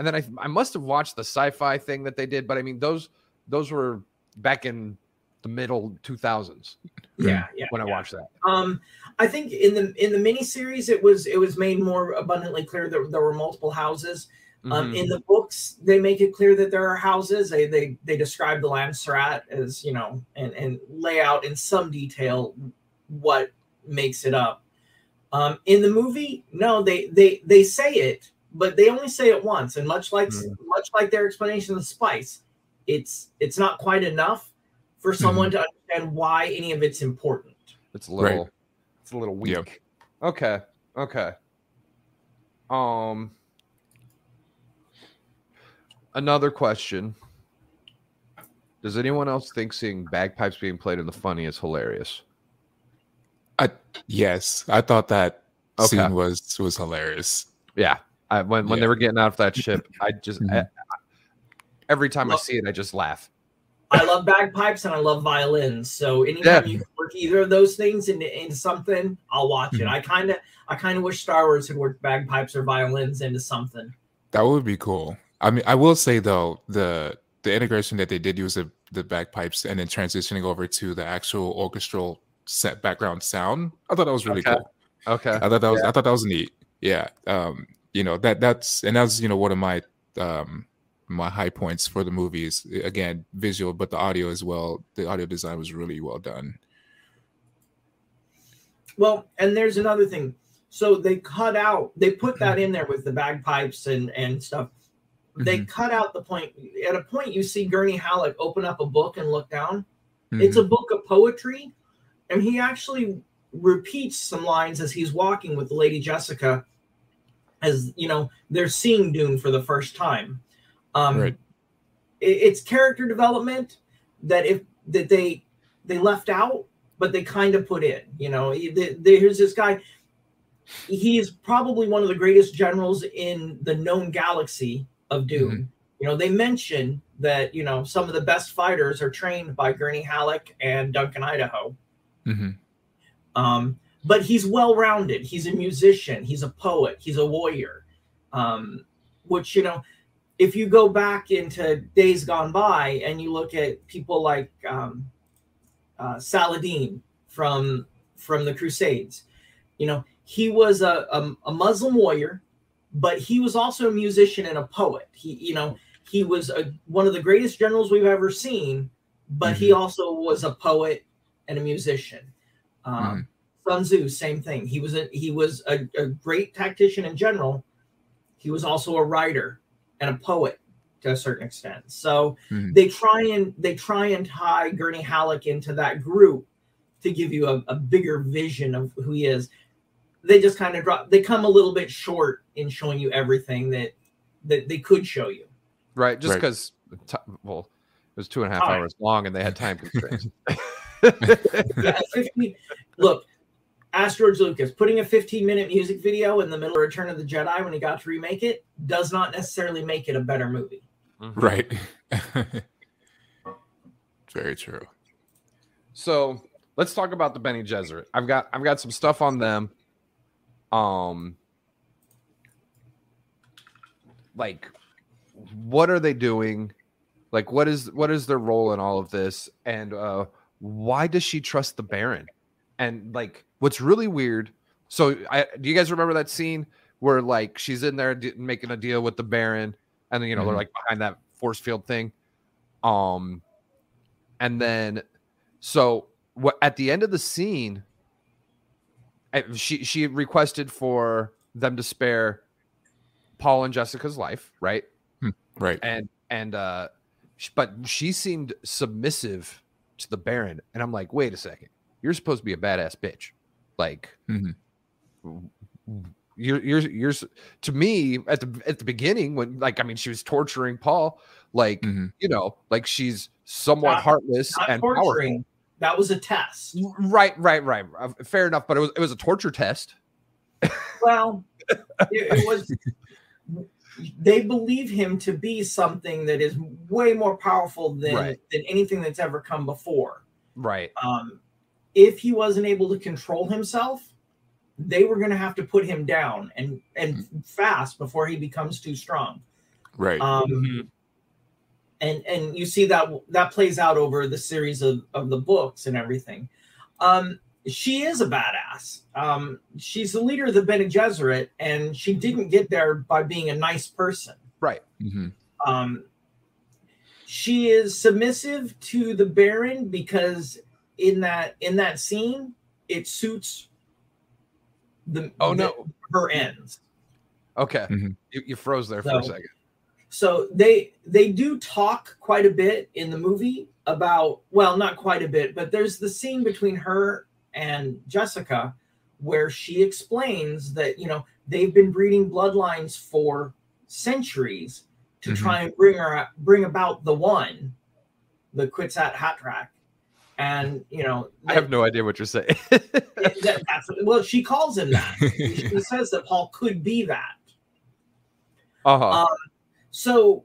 and then I I must have watched the sci-fi thing that they did, but I mean those those were back in the middle 2000s. Yeah, yeah. when I yeah. watched that. Um, I think in the in the miniseries, it was it was made more abundantly clear that there were multiple houses. Um, Mhm. in the books, they make it clear that there are houses. They they they describe the Landsraad as you know, and and lay out in some detail what makes it up. Um, in the movie, no, they they they say it, but they only say it once. And much like Mm. much like their explanation of the spice, it's it's not quite enough for someone to understand why any of it's important. It's a little Right. it's a little weak. Yep. Okay. Okay. Um another question. Does anyone else think seeing bagpipes being played in the funny is hilarious? Yes, I thought that Okay. scene was was hilarious. Yeah. I, when when they were getting out of that ship, I just Mhm. I- I- every time I see it, I just laugh. I love bagpipes and I love violins. So anytime Yeah. you can work either of those things into, into something, I'll watch it. Mhm. I kind of I kind of wish Star Wars had worked bagpipes or violins into something. That would be cool. I mean, I will say though, the the integration that they did use the, the bagpipes and then transitioning over to the actual orchestral set background sound, I thought that was really Okay. cool. Okay. I thought that was I thought that was neat. Yeah. Um, you know, that that's and that's you know one of my um my high points for the movies. Again, visual, but the audio as well. The audio design was really well done. Well, and there's another thing. So they cut out, they put that mm-hmm. in there with the bagpipes and and stuff. They mm-hmm. cut out the point. At a point, you see Gurney Halleck open up a book and look down. It's a mm-hmm. book of poetry, and he actually repeats some lines as he's walking with Lady Jessica, as you know they're seeing Dune for the first time. Um, Right. it- it's character development that if that they they left out, but they kind of put in. You know, he- the- there's this guy. He is probably one of the greatest generals in the known galaxy of Dune. You know, they mention that you know some of the best fighters are trained by Gurney Halleck and Duncan Idaho. Mhm. Um, but he's well rounded. He's a musician. He's a poet. He's a warrior. Um, which you know, if you go back into days gone by and you look at people like um, uh, Saladin from from the Crusades, you know, he was a, a, a Muslim warrior, but he was also a musician and a poet. He, you know, he was a, one of the greatest generals we've ever seen, but he also was a poet and a musician. Um, Sun Tzu, same thing. He was a he was a, a great tactician in general. He was also a writer and a poet to a certain extent. So Mhm. they try and they try and tie Gurney Halleck into that group to give you a, a bigger vision of who he is. They just kind of drop. They come a little bit short in showing you everything that that they could show you. Right. Just Right. because well, it was two and a half Time. hours long and they had time constraints. Yeah, 15, look, ask George Lucas. Putting a 15 minute music video in the middle of Return of the Jedi when he got to remake it does not necessarily make it a better movie. Right. Very true. So let's talk about the Bene Gesserit. I've got I've got some stuff on them. Um like what are they doing? Like what is what is their role in all of this? And uh why does she trust the Baron? And like what's really weird. So I do you guys remember that scene where like she's in there d- making a deal with the Baron and then you know they're Mhm. like behind that force field thing. Um and then so what at the end of the scene I- she she requested for them to spare Paul and Jessica's life, right? Right. And and uh but she seemed submissive to the Baron and I'm like, "Wait a second. You're supposed to be a badass bitch." Like Mhm. you're you're you're to me at the at the beginning when like I mean she was torturing Paul like Mhm. you know like she's somewhat Not- heartless Not and powerful. That was a test. Right, right, right. Uh, Fair enough, but it was it was a torture test. Well, it, it was. They believe him to be something that is way more powerful than Right. than anything that's ever come before. Right. um, if he wasn't able to control himself, they were going to have to put him down and and fast before he becomes too strong. Right. Um, and and you see that that plays out over the series of of the books and everything. Um, she is a badass. Um, she's the leader of the Bene Gesserit, and she didn't get there by being a nice person. Right. hmm Um, she is submissive to the Baron because in that in that scene, it suits the Oh, the- no. her ends. Okay. Mhm. You, you froze there for a second. So they they do talk quite a bit in the movie about well, not quite a bit, but there's the scene between her and Jessica where she explains that you know they've been breeding bloodlines for centuries to Mhm. try and bring her bring about the one, the Kwisatz Haderach, and you know I have no idea what you're saying. that, well she calls him that. she says that Paul could be that. uh-huh. Um, so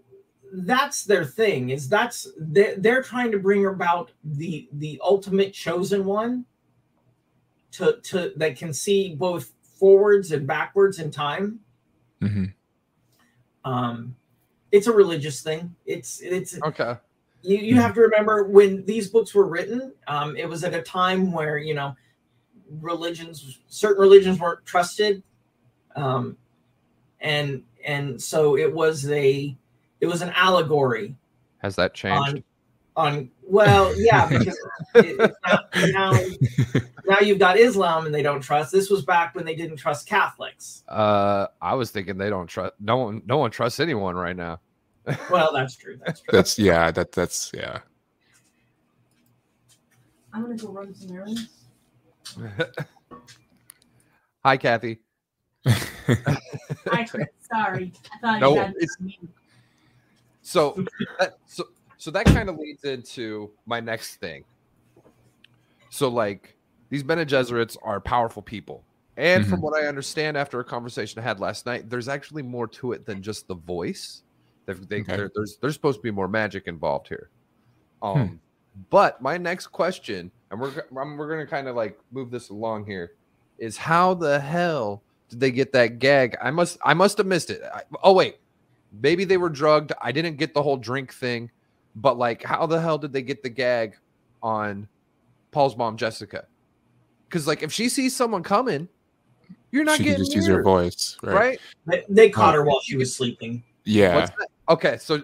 that's their thing is that's they're, they're trying to bring about the the ultimate chosen one to to that can see both forwards and backwards in time hmm um it's a religious thing it's it's okay. You, you have to remember when these books were written um it was at a time where you know religions certain religions weren't trusted um and and so it was a it was an allegory Has that changed? on on well yeah because it, not, now now you've got islam and they don't trust this was back when they didn't trust catholics Uh, I was thinking they don't trust. No one, no one trusts anyone right now. Well that's true that's true That's yeah. That that's yeah. I'm gonna go run some errands. Hi, Kathy. Hi, Chris. Sorry. I thought No, you had it's- me. So, that, so, so that kind of leads into my next thing. So, like, these Bene Gesserits are powerful people, and from Mhm. what I understand after a conversation I had last night, there's actually more to it than just the voice. They, they, Okay. there's there's supposed to be more magic involved here. Um, but my next question, and we're we're gonna kind of like move this along here, is how the hell did they get that gag? I must I must have missed it. I, oh wait, maybe they were drugged. I didn't get the whole drink thing, but like, how the hell did they get the gag on Paul's mom, Jessica? Because like, if she sees someone coming, you're not she could getting just use her voice, right? right? they, they caught her while she was sleeping Yeah. Okay, so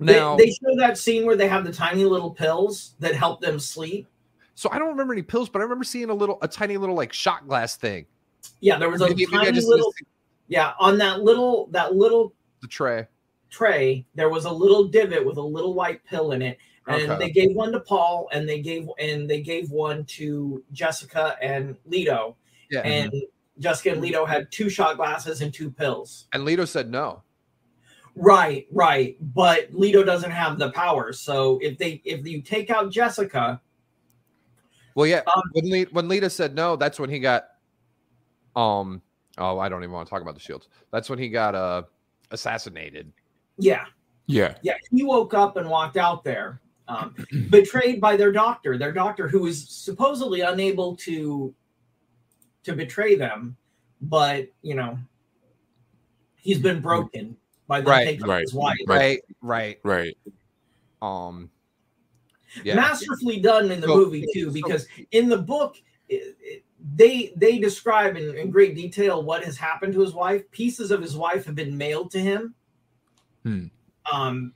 They- now, they, show that scene where they have the tiny little pills that help them sleep so I don't remember any pills, but I remember seeing a little, a tiny little like shot glass thing. yeah there was a Maybe- maybe tiny just little yeah on that little that little the tray. tray there was a little divot with a little white pill in it and Okay. they gave one to paul and they gave and they gave one to jessica and Leto Yeah, and jessica and Leto had two shot glasses and two pills and Leto said no. Right right but Leto doesn't have the power so if they if you take out jessica Well, yeah. Um, when Le- when Leto said no, that's when he got. Um. Oh, I don't even want to talk about the shields. That's when he got uh assassinated. yeah Yeah. yeah he woke up and walked out there um, betrayed by their doctor their doctor who was supposedly unable to to betray them but you know he's been broken by the Right, taking right, his wife Right. Right. Right. Um. Yeah. masterfully done in the So- movie too so- because in the book it, it, they they describe in, in great detail what has happened to his wife pieces of his wife have been mailed to him Hmm. um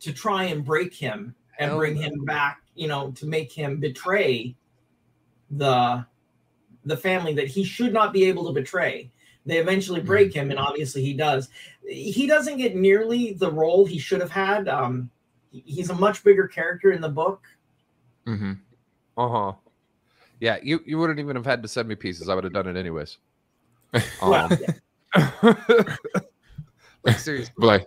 to try and break him and Hell bring no. him back you know to make him betray the the family that he should not be able to betray they eventually Hmm. break him and obviously he does he doesn't get nearly the role he should have had um he's a much bigger character in the book hmm Uh huh. Yeah. You you wouldn't even have had to send me pieces. I would have done it anyways. well Um, yeah. like seriously. Like,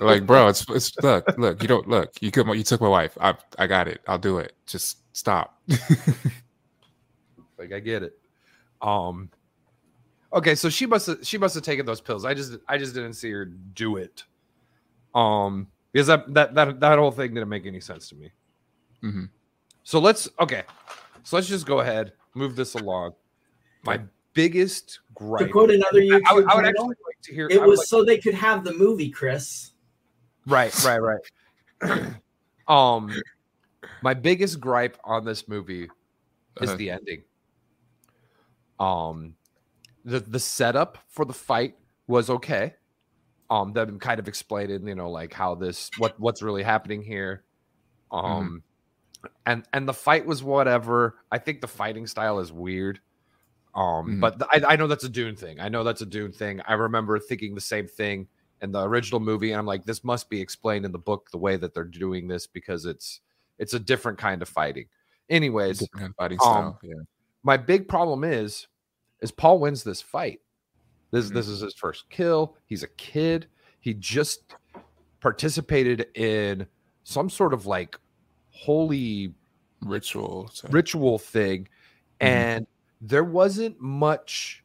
like, bro, it's it's look, look. You don't look. You could. You took my wife. I I got it. I'll do it. Just stop. Like I get it. Um. Okay, so she must have she must have taken those pills. I just I just didn't see her do it. Um, because that that that that whole thing didn't make any sense to me. Mm-hmm. So let's okay. So let's just go ahead, move this along. My biggest gripe. to quote another YouTube I would, I would actually like to hear. it was like- so they could have the movie chris right, right, right. um, My biggest gripe on this movie is Uh-huh. the ending. Um, the the setup for the fight was okay. Um, them kind of explaining, you know, like how this what what's really happening here. Um, and and the fight was whatever. I think the fighting style is weird. Um, Mhm. but th- I, I know that's a Dune thing. I know that's a Dune thing. I remember thinking the same thing in the original movie, and I'm like, this must be explained in the book the way that they're doing this because it's it's a different kind of fighting. Anyways, kind of fighting Um, style. yeah. my big problem is is Paul wins this fight. This Mhm. this is his first kill. He's a kid. He just participated in some sort of like holy Ritual. so- ritual thing Mhm. and there wasn't much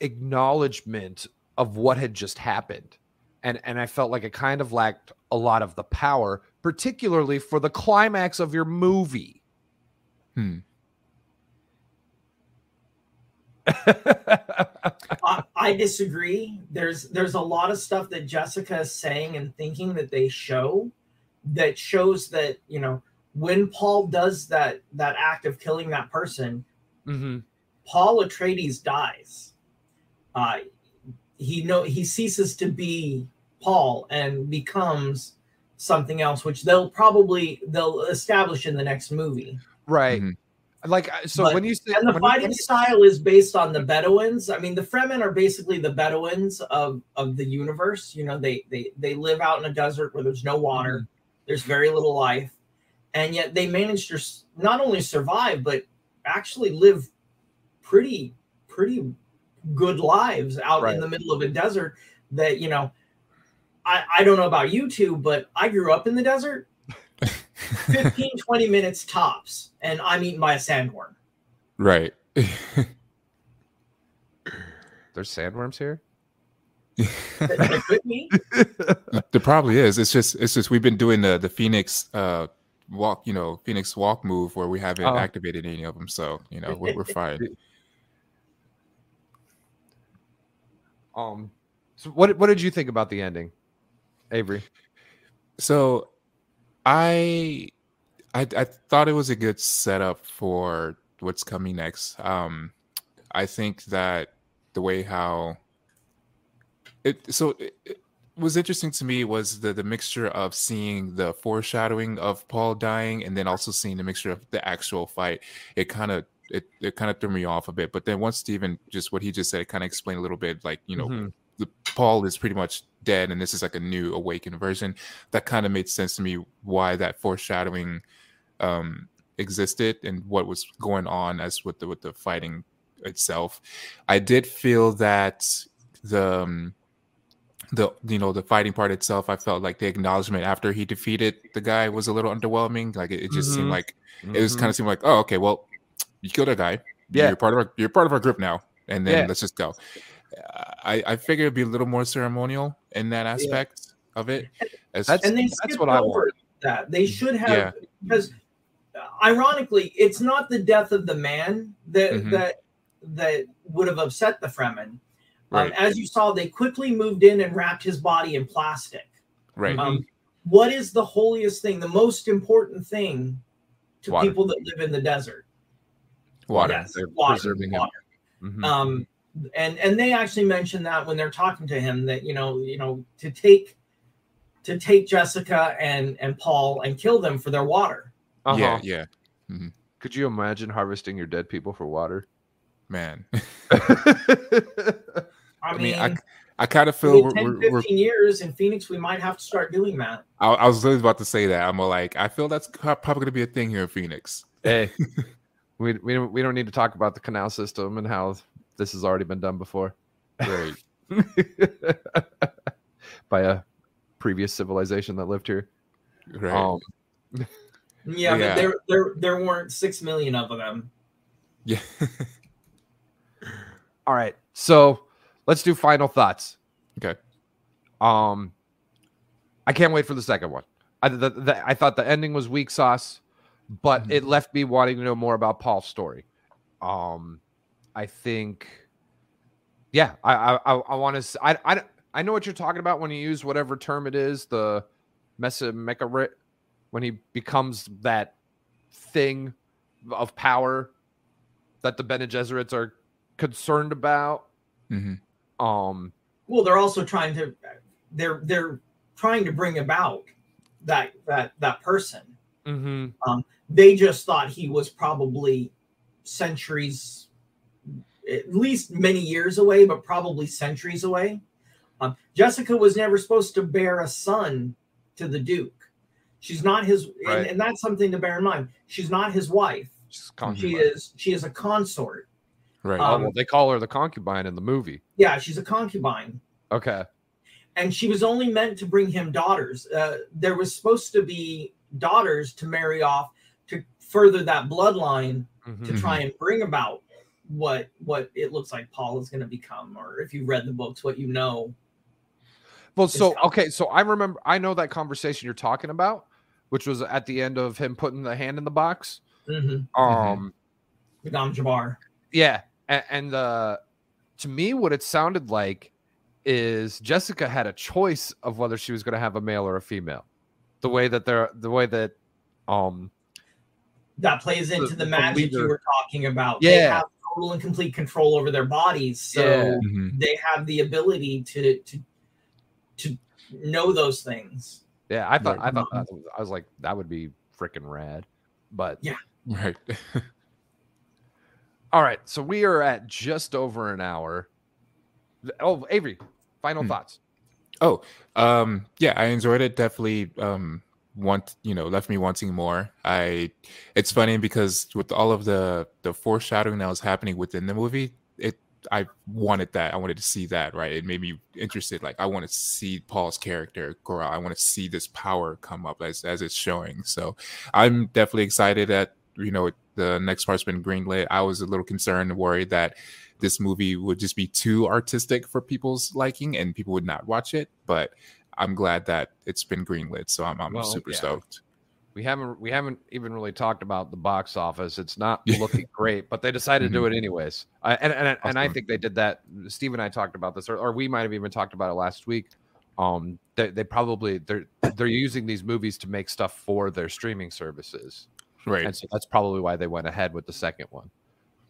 acknowledgement of what had just happened and and I felt like it kind of lacked a lot of the power particularly for the climax of your movie Hmm. I, I disagree. There's there's a lot of stuff that Jessica is saying and thinking that they show that shows that you know when Paul does that that act of killing that person, Mhm. Paul Atreides dies. Uh, he know he ceases to be Paul and becomes something else, which they'll probably they'll establish in the next movie. right Mhm. Like so But- when you say And the fighting you- style is based on the Bedouins. I mean, the Fremen are basically the Bedouins of of the universe. You know, they they they live out in a desert where there's no water, Mm-hmm. there's very little life, and yet they manage to not only survive but actually live pretty pretty good lives out Right. in the middle of a desert. That you know, I I don't know about you two, but I grew up in the desert. 15 20 minutes tops and i'm eaten by a sandworm Right. there's sandworms here That could be. there probably is. It's just it's just we've been doing the the Phoenix uh walk, you know, Phoenix walk move where we haven't Oh. activated any of them. So, you know, we're, we're fine. um so what what did you think about the ending avery So I I I thought it was a good setup for what's coming next. Um I think that the way how it so it, it was interesting to me was the the mixture of seeing the foreshadowing of Paul dying and then also seeing the mixture of the actual fight. It kind of it, it kind of threw me off a bit. But then once Steven just what he just said, it kind of explained a little bit like, you know, Mhm. Paul is pretty much dead, and this is like a new awakened version. That kind of made sense to me why that foreshadowing um, existed and what was going on as with the with the fighting itself. I did feel that the um, the you know the fighting part itself. I felt like the acknowledgement after he defeated the guy was a little underwhelming. Like it, it just Mhm. seemed like it was Mhm. kind of seemed like oh okay well you killed a guy Yeah. you're part of our you're part of our group now and then Yeah. let's just go I, I figured it'd be a little more ceremonial in that aspect of it As- That's- and they that's skipped what I over want. that. They should have Yeah. because uh, ironically, it's not the death of the man that Mhm. that that would have upset the Fremen. Um, as you saw, they quickly moved in and wrapped his body in plastic. right Um, what is the holiest thing, the most important thing to Water. people that live in the desert? water Yes, They're water, preserving him. water. Mhm. um and and they actually mentioned that when they're talking to him that you know you know to take to take jessica and and paul and kill them for their water. Uh-huh. yeah yeah. Could you imagine harvesting your dead people for water? man. I, i mean, mean i, I kind of in feel we're, 10, we're, 15 we're years in phoenix we might have to start doing that. I, I was literally about to say that. I'm like i feel that's probably going to be a thing here in phoenix. Hey, we we don't we don't need to talk about the canal system and how this has already been done before right by a previous civilization that lived here. right Um, yeah, Yeah. but there there there weren't six million of them yeah all right, so let's do final thoughts. okay Um, I can't wait for the second one. I, the, the, I thought the ending was weak sauce, but Mhm. it left me wanting to know more about Paul's story. Um, I think, yeah, I I I, I want to. I, I I know what you're talking about when you use whatever term it is, the mesa mecha when he becomes that thing of power that the Bene Gesserits are concerned about. hmm Um, Well, they're also trying to they're they're trying to bring about that that that person. mhm. They just thought he was probably centuries, at least many years away, but probably centuries away. Um, Jessica was never supposed to bear a son to the Duke. She's not his, Right. and, and that's something to bear in mind. She's not his wife. She is she is a consort. Right. Oh, um, well, they call her the concubine in the movie. Yeah, she's a concubine. Okay. and she was only meant to bring him daughters. Uh, there was supposed to be daughters to marry off to further that bloodline Mhm. to try and bring about what what it looks like Paul is going to become, or if you read the books, what you know. Well, so okay, so I remember I know that conversation you're talking about, which was at the end of him putting the hand in the box. Mm-hmm. Um, Madame Jabbar. yeah, and, and uh, to me, what it sounded like is Jessica had a choice of whether she was going to have a male or a female. The way that they're, the way that, um, That plays into The- the, the magic you were talking about. They Yeah. have total and complete control over their bodies, so Yeah. Mhm. they have the ability to to to know those things. yeah, I thought, Right. I thought, that was- I was like, that would be freaking rad. But Yeah. Right. all right, so we are at just over an hour. Oh, Avery, final Hmm. thoughts. Oh, um yeah i enjoyed it definitely um want you know left me wanting more. I it's funny because with all of the the foreshadowing that was happening within the movie it i wanted that. I wanted to see that right? It made me interested. Like i want to see paul's character grow i want to see this power come up as as it's showing. So i'm definitely excited that you know the next part's been greenlit. I was a little concerned and worried that this movie would just be too artistic for people's liking and people would not watch it. But I'm glad that it's been greenlit, so I'm, I'm Well, super yeah. stoked. We haven't we haven't even really talked about the box office. It's not looking great, but they decided to do it anyways. I, and and, and I think they did that. Steve and I talked about this, or, or we might have even talked about it last week. Um, they, they probably they're they're using these movies to make stuff for their streaming services, Right. and so that's probably why they went ahead with the second one.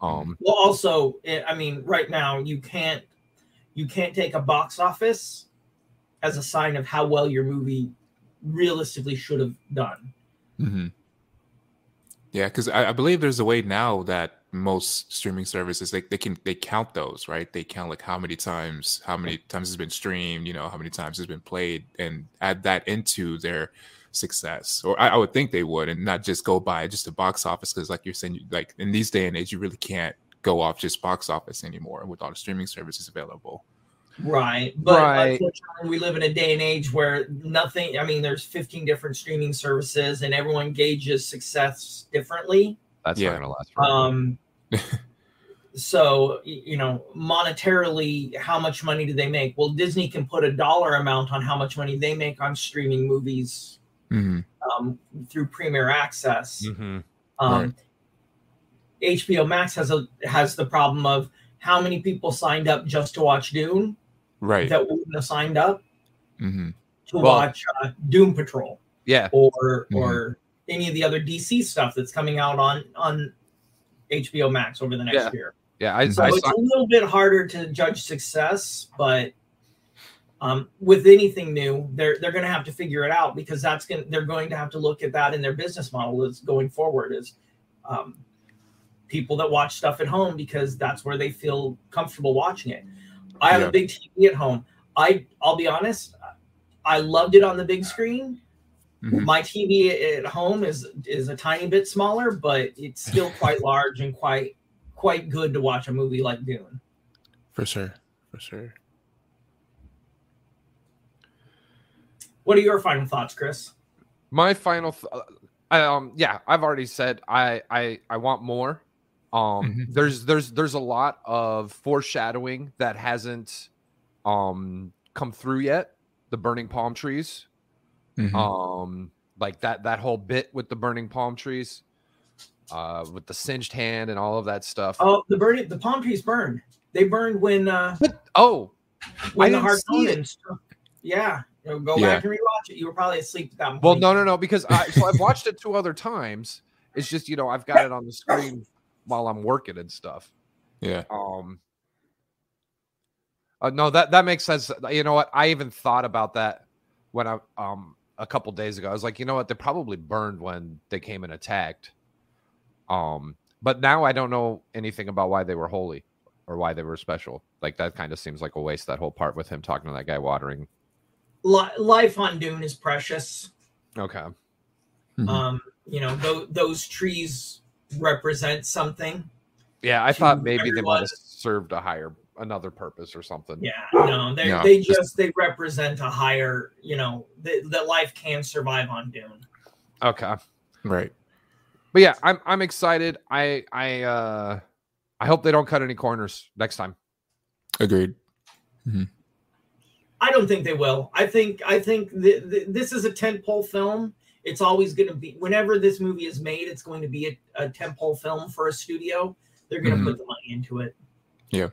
Um, Well, also, I mean, right now you can't you can't take a box office as a sign of how well your movie realistically should have done. hmm Yeah, because I, I believe there's a way now that most streaming services they, they can they count those right? They count like how many times how many times it's been streamed you know how many times it's been played and add that into their success. Or I, I would think they would and not just go by just the box office because like you're saying like in these day and age you really can't go off just box office anymore with all the streaming services available Right. But Right. unfortunately, we live in a day and age where nothing, I mean, there's 15 different streaming services and everyone gauges success differently. that's Yeah. not gonna last. Forever. Um, so, you know, monetarily, how much money do they make? Well, Disney can put a dollar amount on how much money they make on streaming movies hmm um, through Premier Access. Mhm. Um, HBO Max has a has the problem of how many people signed up just to watch Dune right that wouldn't have signed up hmm to Well- watch uh, Doom Patrol Yeah, or Mhm. or any of the other DC stuff that's coming out on on HBO Max over the next Yeah. year. yeah. I, So I it's a little bit harder to judge success, but um, with anything new, they're they're going to have to figure it out because that's going they're going to have to look at that in their business model is going forward is um, people that watch stuff at home because that's where they feel comfortable watching it. I have Yeah. a big TV at home. I I'll be honest, I loved it on the big screen. Mhm. My TV at home is is a tiny bit smaller, but it's still quite large and quite quite good to watch a movie like Dune. for sure for sure What are your final thoughts, Chris? my final th- uh, um yeah i've already said i i i want more um Mhm. there's there's there's a lot of foreshadowing that hasn't um come through yet the burning palm trees Mhm. um like that that whole bit with the burning palm trees uh with the singed hand and all of that stuff Oh, the burning the palm trees burned. They burned when uh but oh when the didn't see it. Yeah. You know, go Yeah. back and rewatch it. You were probably asleep at that point. Well, no, no, no, because I so I've watched it two other times. It's just you know I've got it on the screen while I'm working and stuff. Yeah. Um. uh, no, that that makes sense. You know what? I even thought about that when I um a couple days ago. I was like, you know what? They probably burned when they came and attacked. Um, but now I don't know anything about why they were holy or why they were special. Like that kind of seems like a waste. That whole part with him talking to that guy watering. Li- life on Dune is precious. Okay. Mhm. Um, you know, those those trees represent something. Yeah, I thought maybe they might have served a higher another purpose or something. Yeah, no, they No, they just- just they represent a higher, you know, that that life can survive on Dune. Okay. Right. But yeah, I'm I'm excited. I I uh I hope they don't cut any corners next time. Agreed. I don't think they will. I think I think th- th- this is a tentpole film. It's always going to be whenever this movie is made, it's going to be a, a tentpole film for a studio. They're going to Mhm. put the money into it. Yeah.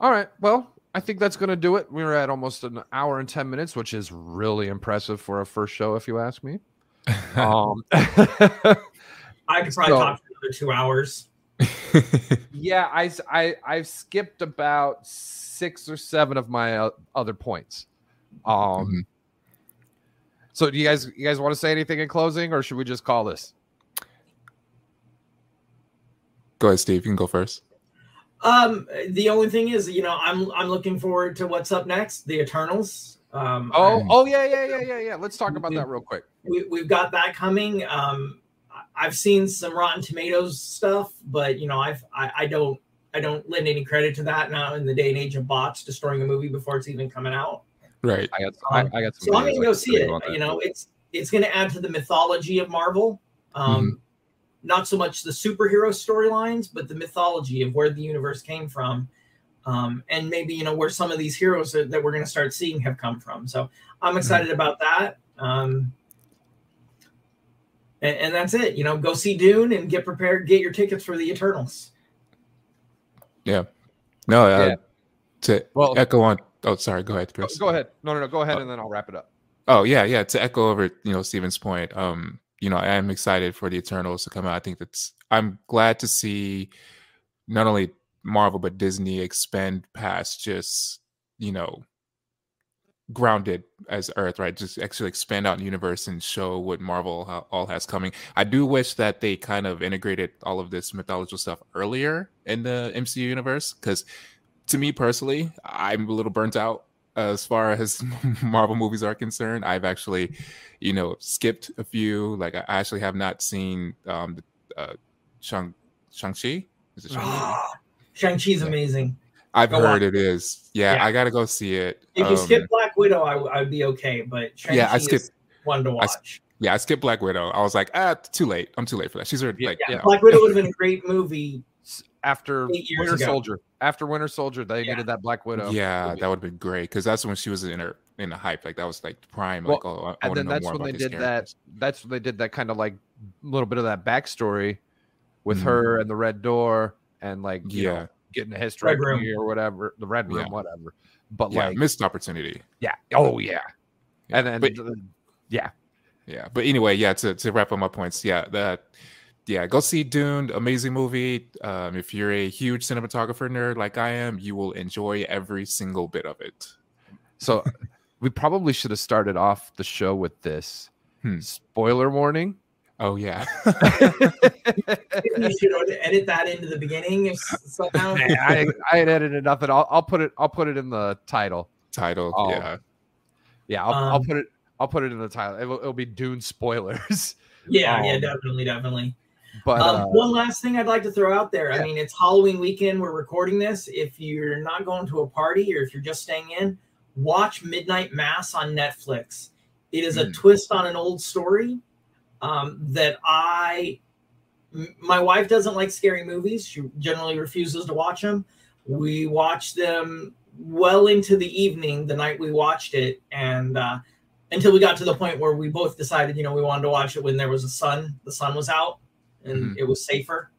All right. Well, I think that's going to do it. We were at almost an hour and 10 minutes, which is really impressive for a first show if you ask me. Um I could probably So- talk for another two hours. yeah, I, I, I've skipped about 6 or 7 of my uh, other points. Um Mhm. So do you guys you guys want to say anything in closing or should we just call this? go ahead, Steve. You can go first. Um, the only thing is, you know, I'm I'm looking forward to what's up next, the Eternals. Um, Oh, Um, oh yeah, yeah, yeah, yeah, yeah. Let's talk about that real quick. we, we've got that coming. Um, I- I've seen some Rotten Tomatoes stuff, but you know, I've I, I don't I don't lend any credit to that now in the day and age of bots destroying a movie before it's even coming out. Right. I got I, Um, I got some So I'm videos gonna go see it. You know, it's it's gonna add to the mythology of Marvel. Um, Not so much the superhero storylines, but the mythology of where the universe came from, um, and maybe you know where some of these heroes that, that we're gonna start seeing have come from. So I'm excited about that. Um, and, and that's it. You know, go see Dune and get prepared. Get your tickets for the Eternals. Yeah. No, uh, Yeah. to Well- echo on. Oh, sorry. Go ahead, Go, Chris. go ahead. No, no, no. Go ahead, Oh. and then I'll wrap it up. Oh yeah, yeah. To echo over, you know, Steven's point. Um, you know, I am excited for the Eternals to come out. I think that's. I'm glad to see not only Marvel but Disney expand past just you know grounded as Earth, right? Just actually expand out in the universe and show what Marvel all has coming. I do wish that they kind of integrated all of this mythological stuff earlier in the MCU universe because to me personally, I'm a little burnt out as far as Marvel movies are concerned. I've actually, you know, skipped a few. Like I actually have not seen um the uh Shang Shang-Chi. Is it Shang-Chi? Ah, Shang-Chi's Yeah. amazing. I've go heard it is. Yeah, Yeah. I gotta go see it. If you Um, skip Black Widow, I, would be okay, but Shang-Chi Yeah, I is skipped- one to I watch. Yeah, I skipped Black Widow. I was like, ah, too late. I'm too late for that. She's already like, Yeah, you Black Widow would have been a great movie. S- After Winter ago. Soldier, after Winter Soldier, they Yeah. needed that Black Widow. yeah, movie. that would have been great because that's when she was in her in the hype. Like that was like prime. Well, like, oh, I, I and then know that's more when about they did characters. that. That's when they did that kind of like little bit of that backstory with Mhm. her and the Red Door and like you Yeah. know, getting a history Red Room. or whatever, the Red Room, Yeah. whatever. But Yeah, like, missed opportunity. yeah, oh yeah, Yeah, and then but- yeah, Yeah, but anyway, yeah. To to wrap up my points, yeah, that yeah, go see Dune, amazing movie. Um, if you're a huge cinematographer nerd like I am, you will enjoy every single bit of it. So we probably should have started off the show with this Hmm. spoiler warning. Oh yeah, you should edit that into the beginning if somehow. I, I had edited nothing. I'll, I'll put it. I'll put it in the title. title. Oh, yeah, Yeah, I'll, I'll Um, put it. I'll put it in the title. It'll, it'll be Dune spoilers. Yeah, yeah, Um, definitely, definitely. But Um, uh, one last thing I'd like to throw out there. yeah. I mean, it's Halloween weekend. We're recording this. If you're not going to a party or if you're just staying in, watch Midnight Mass on Netflix. It is a Mm. twist on an old story um, that I. m- My wife doesn't like scary movies. She generally refuses to watch them. We watched them well into the evening the night we watched it, and uh, until we got to the point where we both decided, you know, we wanted to watch it when there was a sun. The sun was out, and Mhm. it was safer.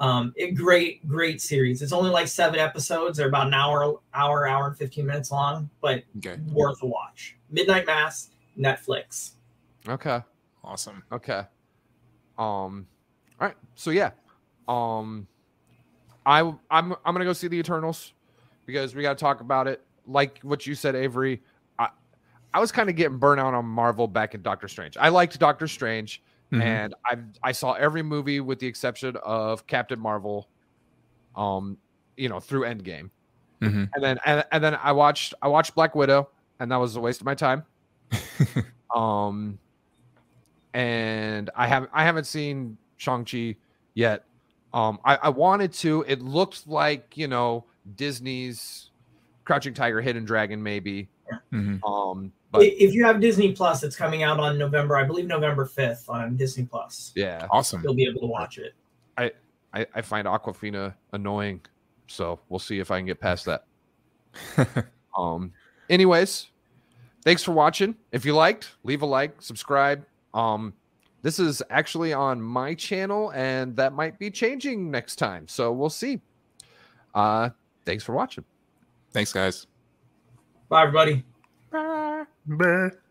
Um, it great, great series. It's only like seven episodes. They're about an hour, hour, hour and fifteen minutes long, but Okay. worth a watch. Midnight Mass, Netflix. Okay. Awesome. Okay. Um. All right. So yeah. Um. I I'm I'm gonna go see the Eternals because we got to talk about it. Like what you said, Avery. I I was kind of getting burnt out on Marvel back in Doctor Strange. I liked Doctor Strange, Mhm. and I I saw every movie with the exception of Captain Marvel. Um. You know, through Endgame, Mhm. and then and, and then I watched I watched Black Widow, and that was a waste of my time. Um, and I haven't I haven't seen Shang Chi yet. Um, I, I wanted to. It looked like you know Disney's Crouching Tiger, Hidden Dragon, maybe. Mhm. Um, but if you have Disney Plus, it's coming out on November, I believe November fifth on Disney Plus. yeah, Awesome. You'll be able to watch it. I, I find Awkwafina annoying, so we'll see if I can get past that. Um, anyways, thanks for watching. If you liked, leave a like, subscribe. Um, this is actually on my channel, and that might be changing next time. So we'll see. Uh, thanks for watching. Thanks, guys. Bye, everybody. Bye.